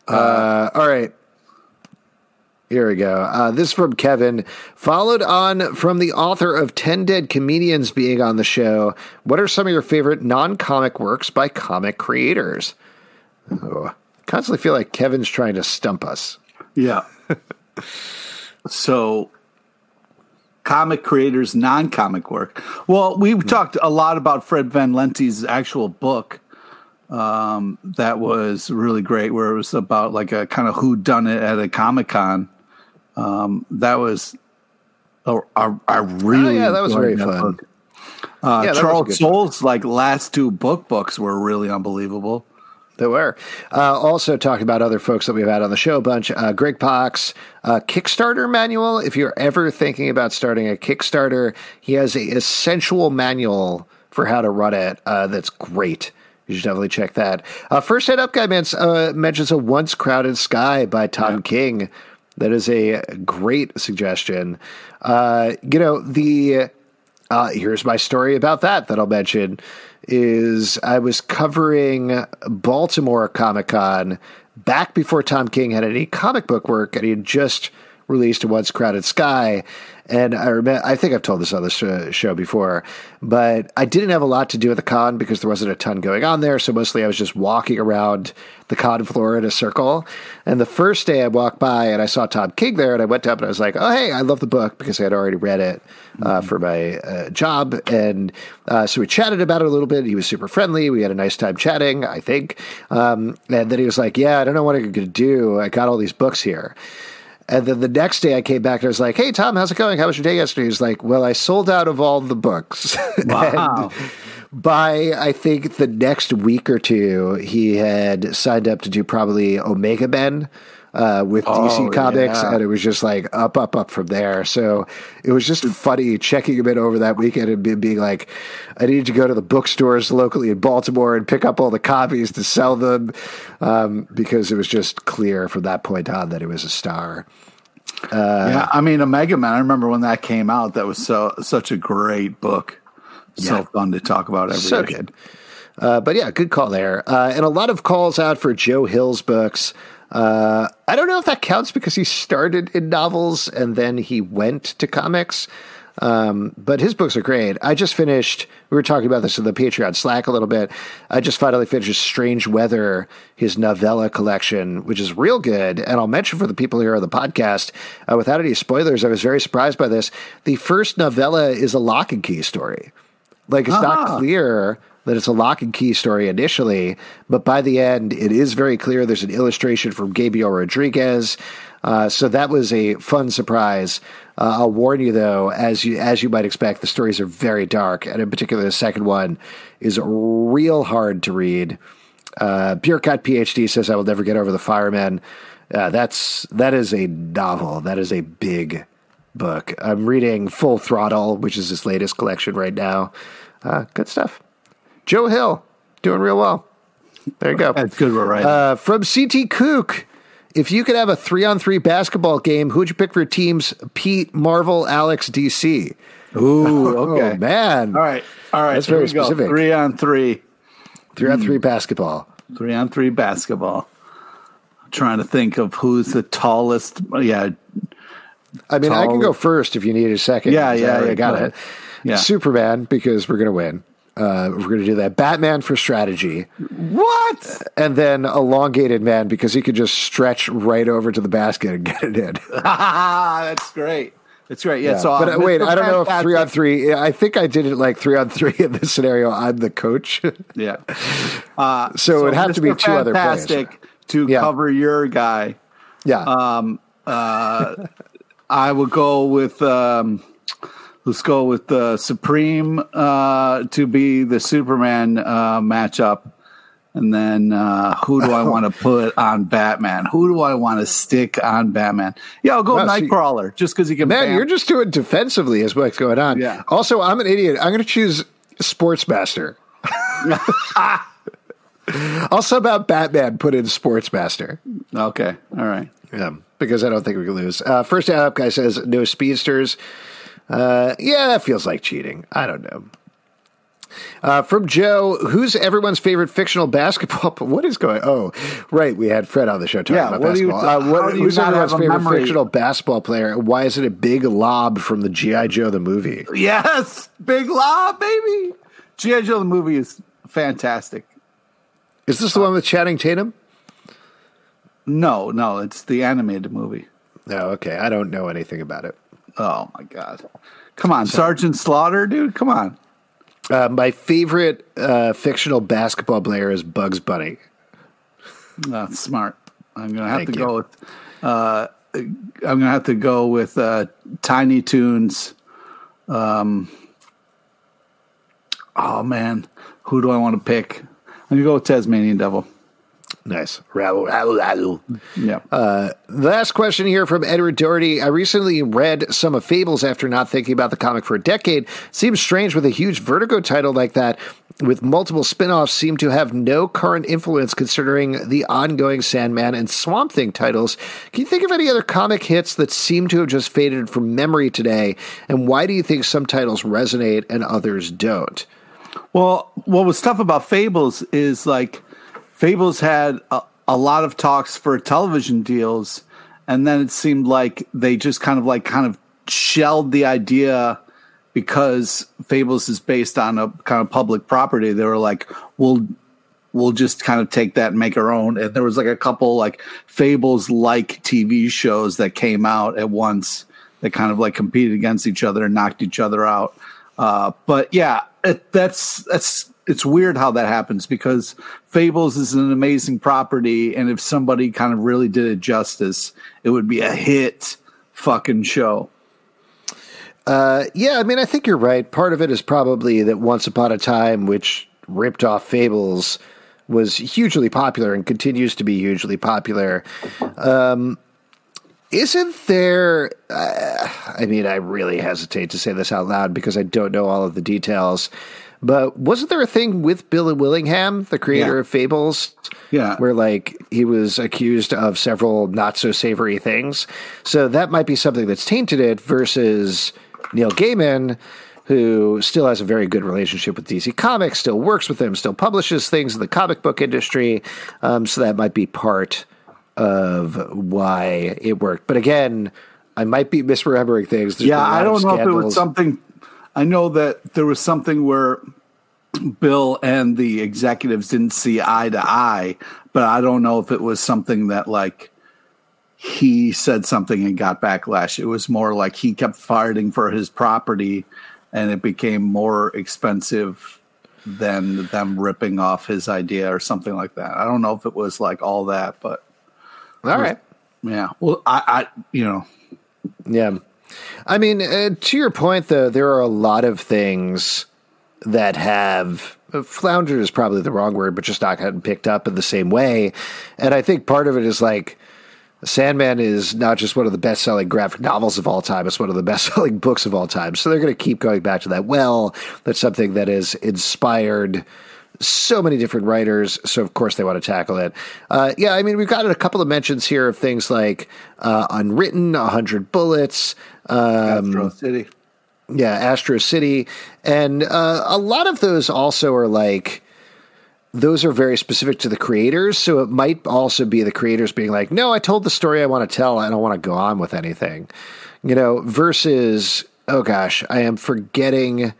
Uh, all right. Here we go. Uh, this from Kevin, followed on from the author of 10 Dead Comedians being on the show. What are some of your favorite non comic works by comic creators? Oh, constantly feel like Kevin's trying to stump us. Yeah. *laughs* so, comic creators, non comic work. Well, we talked a lot about Fred Van Lente's actual book. Um, that was really great, where it was about like a kind of who done it at a Comic Con. Um, that was, a, a, I really Oh, yeah, that was very fun. book. Uh, Yeah, that was a Charles good Soule's like last two book books were really unbelievable. They were. Uh, also, talking about other folks that we've had on the show a bunch. Uh, Greg Pak, uh, Kickstarter manual. If you're ever thinking about starting a Kickstarter, he has a essential manual for how to run it. Uh, that's great. You should definitely check that. Uh, First Head Up Guy men- uh, mentions a Once Crowded Sky by Tom King. That is a great suggestion. Uh, you know, the uh, here's my story about that that I'll mention is I was covering Baltimore Comic Con back before Tom King had any comic book work, and he had just released a Once Crowded Sky. And I remember, I think I've told this on this uh, show before, but I didn't have a lot to do at the con because there wasn't a ton going on there. So mostly I was just walking around the con floor in a circle. And the first day I walked by and I saw Tom King there, and I went up and I was like, "Oh, hey, I love the book because I had already read it uh, for my uh, job." And uh, so we chatted about it a little bit. He was super friendly. We had a nice time chatting, I think. Um, and then he was like, "Yeah, I don't know what I'm going to do. I got all these books here." And then the next day I came back and I was like, Hey, Tom, how's it going? How was your day yesterday? He's like, Well, I sold out of all the books. *laughs* Wow. by, I think, the next week or two, he had signed up to do probably Omega Men. Uh, with DC Oh, Comics, yeah. and it was just like up, up, up from there. So it was just funny checking him in over that weekend and being like, I need to go to the bookstores locally in Baltimore and pick up all the copies to sell them um, because it was just clear from that point on that it was a star. yeah, I mean, Omega Man. I remember when that came out. That was so such a great book. So Yeah. fun to talk about every so good. Uh, but yeah, good call there. Uh, and a lot of calls out for Joe Hill's books. Uh, I don't know if that counts because he started in novels and then he went to comics. Um, but his books are great. I just finished, we were talking about this in the Patreon Slack a little bit. I just finally finished Strange Weather, his novella collection, which is real good. And I'll mention for the people here on the podcast, uh, without any spoilers, I was very surprised by this. The first novella is a Locke & Key story. Like it's not Ah. clear that it's a Locke & Key story initially, but by the end, it is very clear. There's an illustration from Gabriel Rodriguez, uh, so that was a fun surprise. Uh, I'll warn you though, as you as you might expect, the stories are very dark, and in particular, the second one is real hard to read. Uh, PhD says, "I will never get over the Fireman." Uh, that's that is a novel. That is a big book. I'm reading Full Throttle, which is his latest collection right now. Uh, good stuff. Joe Hill doing real well. There you go. That's good. We're right. Uh, from CT Kook, if you could have a three on three basketball game, who'd you pick for your teams? Pete, Marvel, Alex, DC. Ooh, *laughs* okay. Oh, man. All right, all right. That's here very go. specific. Three on three. Three on three basketball. Three on three basketball. I'm trying to think of who's the tallest. Yeah, I mean, I can go first if you need a second. Yeah, because I yeah, yeah, got go it. Yeah. Superman because we're going to win. Uh, we're going to do that. Batman for strategy, what? and then elongated man because he could just stretch right over to the basket and *laughs* get it in. *laughs* That's great. That's great. Yeah. So, but uh, uh, wait, I don't know if three on three. I think I did it like three on three in this scenario. I'm the coach, *laughs* Yeah. Uh, so, it would have to be two other players. To Yeah. cover your guy. Yeah, Um, uh, I would go with um, let's go with the Supreme uh, to be the Superman uh, matchup, And then uh, who do I *laughs* want to put on Batman? Who do I want to stick on Batman? Yeah, I'll go you- Nightcrawler just because he can. Man, bam- you're just doing defensively is what's going on. Yeah. Also, I'm an idiot. I'm going to choose Sportsmaster. *laughs* I'll sub Batman, put in Sportsmaster. okay. All right. Yeah, because I don't think we can lose. Uh, first up, guy says no speedsters. Uh, yeah, that feels like cheating. I don't know. Uh, from Joe, who's everyone's favorite fictional basketball? *laughs* What is going? Oh, right, we had Fred on the show talking Yeah, about what do you- basketball. uh, what, how do you who's not everyone's favorite memory? fictional basketball player? Why is it a big lob from the GI Joe the movie? Yes, Big Lob, baby. G.I. Joe the movie is fantastic. Is this the one with Channing Tatum? No, no, it's the animated movie. No, okay, I don't know anything about it. Oh my god! Come on, Sergeant Slaughter, dude. Come on. Uh, my favorite uh, fictional basketball player is Bugs Bunny. That's smart. I'm gonna have Thank to you. go with. Uh, I'm gonna have to go with uh, Tiny Toons. Um. Oh man, who do I want to pick? I'm gonna go with Tasmanian Devil. Nice. Raoul, Raoul, Raoul. Yeah. Uh, last question here from Edward Doherty. I recently read some of Fables after not thinking about the comic for a decade. Seems strange with a huge Vertigo title like that, with multiple spin offs, seem to have no current influence considering the ongoing Sandman and Swamp Thing titles. Can you think of any other comic hits that seem to have just faded from memory today? And why do you think some titles resonate and others don't? Well, what was tough about Fables is like Fables had a, a lot of talks for television deals, and then it seemed like they just kind of like kind of shelled the idea because Fables is based on a kind of public property. They were like, "We'll we'll just kind of take that and make our own." And there was like a couple like Fables like TV shows that came out at once that kind of like competed against each other and knocked each other out. Uh, but yeah, it, that's that's it's weird how that happens because Fables is an amazing property, and if somebody kind of really did it justice, it would be a hit fucking show. Uh, yeah, I mean, I think you're right. Part of it is probably that Once Upon a Time, which ripped off Fables, was hugely popular and continues to be hugely popular. Um, isn't there? Uh, I mean, I really hesitate to say this out loud because I don't know all of the details. But wasn't there a thing with Billy Willingham, the creator Yeah. of Fables? Yeah. Where like he was accused of several not so savory things. So that might be something that's tainted it versus Neil Gaiman, who still has a very good relationship with DC Comics, still works with them, still publishes things in the comic book industry. Um, so that might be part of why it worked. But again, I might be misremembering things. There's yeah, been a lot I don't know if it was something. I know that there was something where Bill and the executives didn't see eye to eye, but I don't know if it was something that like he said something and got backlash. It was more like he kept fighting for his property, and it became more expensive than them ripping off his idea or something like that. I don't know if it was like all that, but All right. yeah. Well, I, I you know, Yeah. I mean, uh, to your point, though, there are a lot of things that have uh, floundered is probably the wrong word, but just not gotten picked up in the same way. And I think part of it is like Sandman is not just one of the best selling graphic novels of all time, it's one of the best selling *laughs* books of all time. So they're going to keep going back to that well. That's something that has inspired so many different writers, so of course they want to tackle it. Uh, yeah, I mean, we've gotten a couple of mentions here of things like uh, Unwritten, 100 Bullets, um, Astro City. yeah, Astro City, and uh, a lot of those also are like those are very specific to the creators. So it might also be the creators being like, "No, I told the story I want to tell. I don't want to go on with anything," you know. Versus, oh gosh, I am forgetting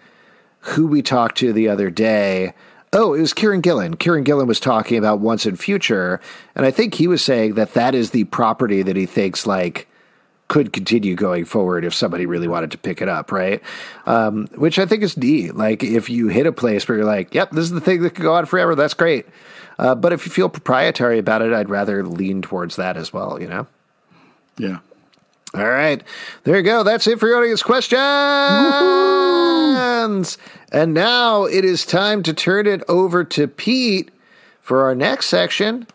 who we talked to the other day. Oh, it was Kieran Gillen. Kieran Gillen was talking about Once & Future, and I think he was saying that that is the property that he thinks like could continue going forward if somebody really wanted to pick it up, right? Um, which I think is neat. Like if you hit a place where you're like, "Yep, this is the thing that could go on forever," that's great. Uh, but if you feel proprietary about it, I'd rather lean towards that as well. You know. Yeah. All right. There you go. That's it for your audience questions. And now it is time to turn it over to Pete for our next section,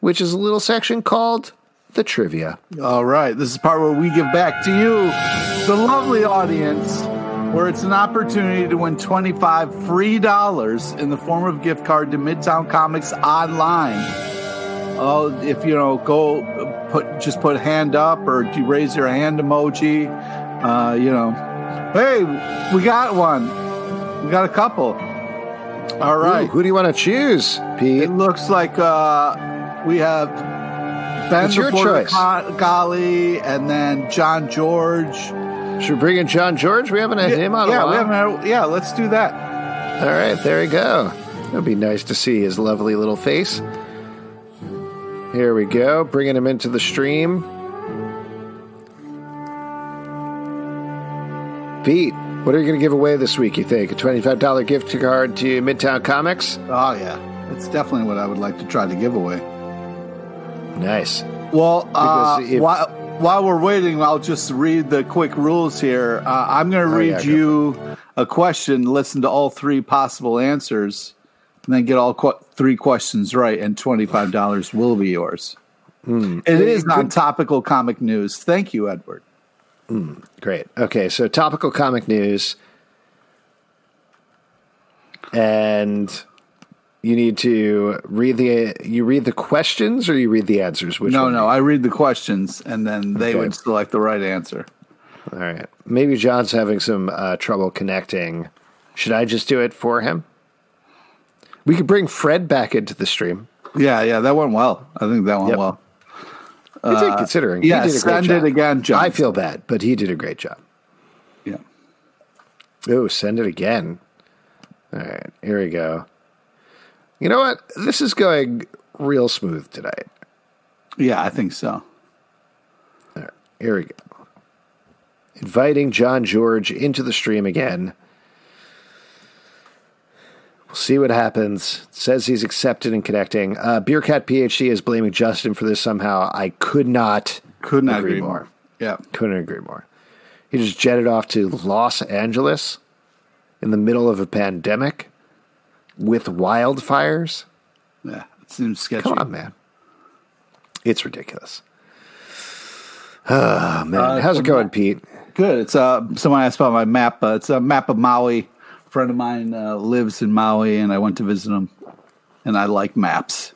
which is a little section called the trivia. All right. This is the part where we give back to you, the lovely audience, where it's an opportunity to win 25 free dollars in the form of gift card to Midtown Comics online. Oh, if you know, go put just put hand up or you raise your hand emoji. Uh, you know, hey, we got one. We got a couple. All right. Ooh, who do you want to choose, Pete? It looks like uh, we have Ben It's your choice. Golly, and then John George. Should we bring in John George? We haven't had him on yeah, a while. we haven't. Had, yeah, let's do that. All right, there we go. It'd be nice to see his lovely little face. Here we go, bringing him into the stream. Pete, what are you going to give away this week, you think? A $25 gift card to Midtown Comics? Oh yeah, that's definitely what I would like to try to give away. Nice. Well, uh, if- while while we're waiting, I'll just read the quick rules here. Uh, I'm going to Oh, read yeah, go you a question, listen to all three possible answers, and then get all qu- three questions right, and twenty five dollars will be yours. Hmm. It is on topical comic news. Thank you, Edward. Great. Okay, so topical comic news. And you need to read the you read the questions or you read the answers? Which No, no, I read the questions, and then they Okay. would select the right answer. All right. Maybe John's having some uh, trouble connecting. Should I just do it for him? We could bring Fred back into the stream. Yeah, yeah, that went well. I think that went Yep. well. I think considering yeah, he did a great send job. it again, John. I feel bad, but he did a great job. Yeah. Oh, send it again. All right, here we go. You know what? This is going real smooth tonight. Yeah, I think so. All right, here we go. Inviting John George into the stream again. We'll see what happens. It says he's accepted and connecting. Uh, Beercat PhD is blaming Justin for this somehow. I could not Could not agree agree more. more. Yeah. Couldn't agree more. He just jetted off to Los Angeles in the middle of a pandemic with wildfires. Yeah. It seems sketchy. Come on, man. It's ridiculous. Oh, *sighs* man. How's it going, Pete? Good. It's uh someone asked about my map. Uh, it's a map of Maui. A friend of mine uh, lives in Maui, and I went to visit him. And I like maps.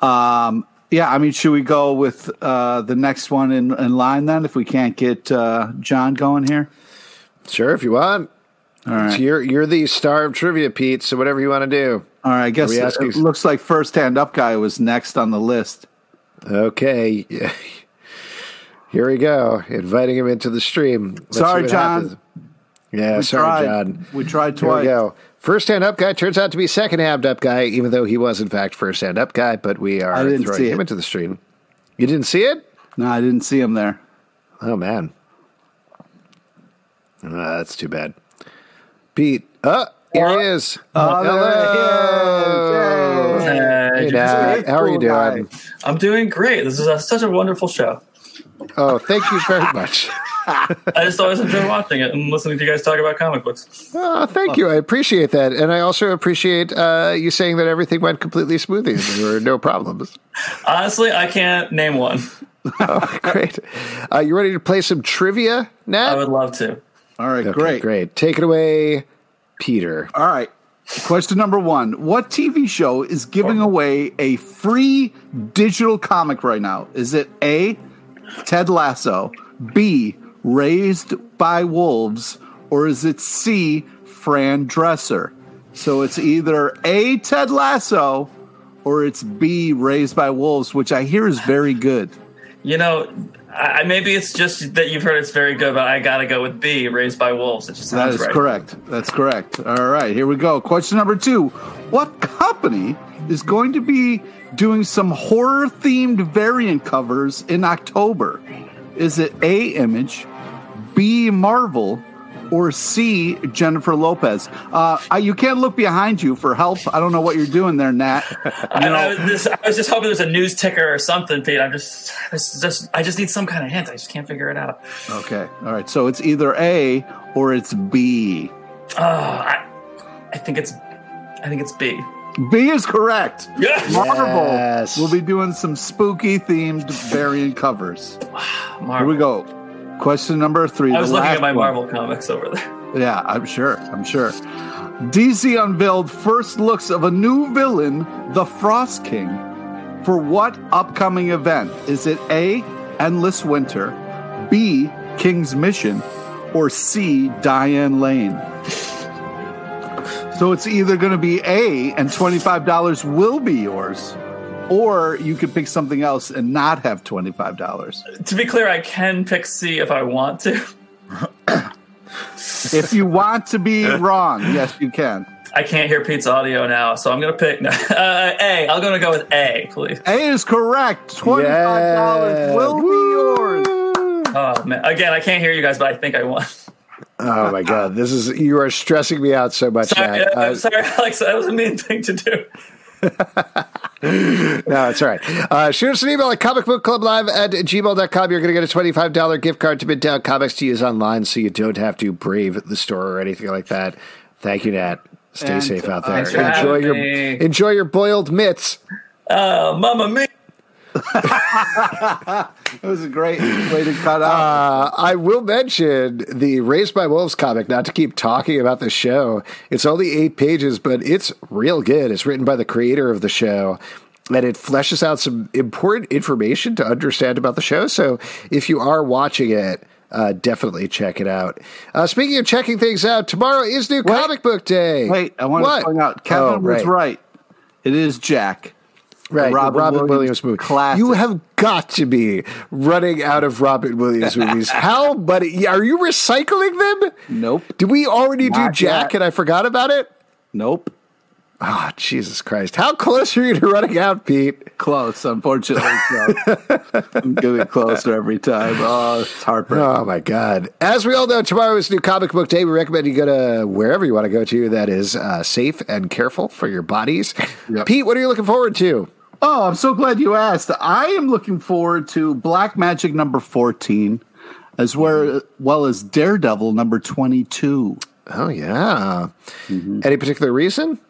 Um. Yeah. I mean, should we go with uh, the next one in, in line then? If we can't get uh, John going here. Sure, if you want. All right. You're, you're the star of trivia, Pete, so whatever you want to do. All right. I guess it, it looks like first hand up guy was next on the list. Okay. Here we go. Inviting him into the stream. Let's Sorry, John. happens. Yeah, We sorry, tried. John. We tried Here we twice. go. First hand up guy turns out to be second hand up guy, even though he was in fact first hand up guy. But we are throwing him it. into the stream. You didn't see it? No, I didn't see him there. Oh man, Ah, that's too bad. Pete, oh, here he is. Oh, Hello. there he is. Hey, Nat. How are you Cool guy. doing? I'm doing great. This is a, such a wonderful show. Oh, thank you very much. *laughs* I just always enjoy watching it and listening to you guys talk about comic books. Oh, thank you. I appreciate that, and I also appreciate uh, you saying that everything went completely smoothly. There were no problems. Honestly, I can't name one. *laughs* Oh, great. Uh, you ready to play some trivia, Nat? I would love to. All right, Okay, great. great. Take it away, Peter. All right. Question number one What TV show is giving oh. away a free digital comic right now? Is it A, Ted Lasso, B, Raised by Wolves, or is it C, Fran Drescher? So it's either A, Ted Lasso, or it's B, Raised by Wolves, which I hear is very good. You know, I, maybe it's just that you've heard it's very good, but I got to go with B, Raised by Wolves. It just sounds is right. correct. That's correct. All right, here we go. Question number two What company is going to be doing some horror themed variant covers in October? Is it A, Image, B, Marvel, or C, Jennifer Lopez? Uh, I, you can't look behind you for help. I don't know what you're doing there, Nat. *laughs* I, I, was just, I was just hoping there's a news ticker or something, Pete. I'm just, this just, I just need some kind of hint. I just can't figure it out. Okay. All right. So it's either A or it's B. Oh, I, I think it's, I think it's B. B is correct. Yes. Marvel Yes. will be doing some spooky themed variant covers. Marvel. Here we go. Question number three. I was looking at my one. Marvel comics over there. Yeah, I'm sure. I'm sure. DC unveiled first looks of a new villain, the Frost King. For what upcoming event? Is it A, Endless Winter, B, King's Mission, or C, Diane Lane? So it's either going to be A, and $25 will be yours, or you could pick something else and not have $25. To be clear, I can pick C if I want to. *laughs* If you want to be wrong, yes, you can. I can't hear Pete's audio now, so I'm gonna pick *laughs* uh, A. I'm gonna go with A, please. A is correct. $25 Yes. will be yours. Oh man, again, I can't hear you guys, but I think I won. Oh my god, this is you are stressing me out so much. Sorry, Matt. uh, Uh, sorry, *laughs* Alex. That was a mean thing to do. *laughs* No, that's all right. Uh, shoot us an email at comicbookclublive at gmail.com. You're going to get a $25 gift card to Midtown Comics to use online so you don't have to brave the store or anything like that. Thank you, Nat. Stay And, safe out uh, there. Enjoy your me. enjoy your boiled mitts. Oh, Mama me. That was a great way to cut off. Uh, I will mention the Raised by Wolves comic, not to keep talking about the show. It's only eight pages, but it's real good. It's written by the creator of the show. And it fleshes out some important information to understand about the show. So if you are watching it, uh, definitely check it out. Uh, speaking of checking things out, tomorrow is New Comic Book Day. Wait, I want to point out Kevin Oh, was right. It is Jack. Right, Robin Robin, Williams Williams, movie. classic. You have got to be running out of Robin Williams *laughs* movies. How, buddy? Are you recycling them? Nope. Did we already do Not Jack yet. and I forgot about it? Nope. Ah, Jesus Christ. How close are you to running out, Pete? Close, unfortunately. So. *laughs* I'm getting closer every time. Oh, it's heartbreaking. Oh, my God. As we all know, tomorrow is New Comic Book Day. We recommend you go to wherever you want to go to that is uh, safe and careful for your bodies. Yep. Pete, what are you looking forward to? Oh, I'm so glad you asked. I am looking forward to Black Magick number 14, as well, well as Daredevil number 22. Oh, yeah. Mm-hmm. Any particular reason?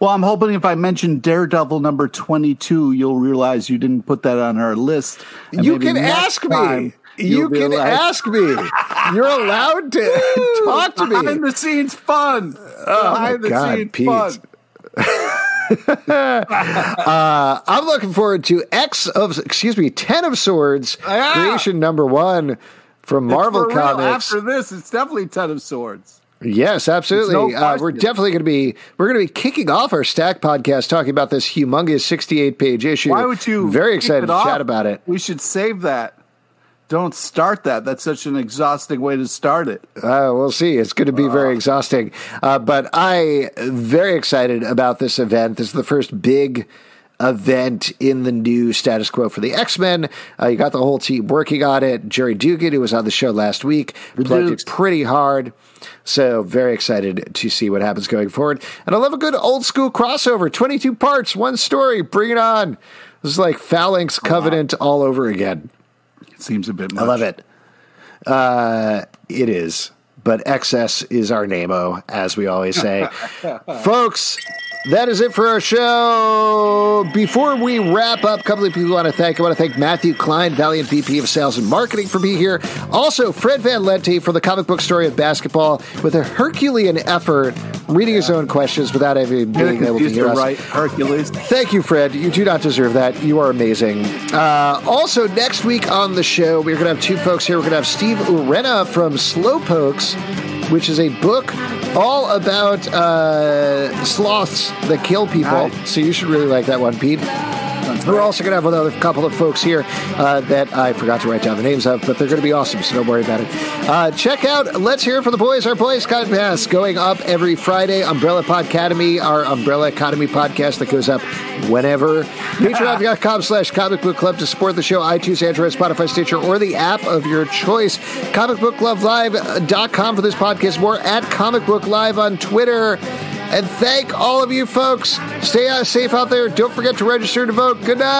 Well, I'm hoping if I mention Daredevil number 22, you'll realize you didn't put that on our list. You can ask me. You can realize- ask me. *laughs* You're allowed to talk to me. Behind the scenes fun. Oh, my Behind the God, scenes Pete. fun. *laughs* *laughs* I'm looking forward to X of excuse me, Ten of Swords Yeah. creation number one from Marvel For real, Comics. After this, it's definitely Ten of Swords. yes, absolutely. No uh, we're definitely going to be we're going to be kicking off our Stack podcast talking about this humongous 68 page issue. Why would you? Very excited to off? chat about it. We should save that. Don't start that. That's such an exhausting way to start it. Uh, we'll see. It's going to be very exhausting. Uh, but I very excited about this event. This is the first big event in the new status quo for the X Men. Uh, you got the whole team working on it. Gerry Duggan, who was on the show last week, plugged it pretty hard. So very excited to see what happens going forward. And I love a good old school crossover. Twenty two parts, one story. Bring it on. This is like Phalanx Covenant all over again. Seems a bit. Much. I love it. Uh, it is. But excess is our name-o, as we always say. *laughs* Folks, that is it for our show. Before we wrap up, a couple of people I want to thank. I want to thank Matthew Klein, Valiant VP of Sales and Marketing, for being here. Also, Fred Van Lente for the comic book story of basketball with a Herculean effort, reading his own questions without even being able to hear us. write Hercules. Thank you, Fred. You do not deserve that. You are amazing. Uh, also, next week on the show, we're going to have two folks here. We're going to have Steve Urena from Slowpokes, which is a book all about uh, sloths that kill people. So you should really like that one, Pete. We're also going to have another couple of folks here uh, that I forgot to write down the names of, but they're going to be awesome, so don't worry about it. Uh, check out Let's Hear It from the Boys, our Boys Podcast, going up every Friday. Umbrella Podcademy, our Umbrella Academy podcast that goes up whenever. *laughs* Patreon.com slash comic book club to support the show, iTunes, Android, Spotify, Stitcher, or the app of your choice. Comicbooklovelive.com for this podcast. More at Comic Book Live on Twitter. And thank all of you folks. Stay safe out there. Don't forget to register to vote. Good night.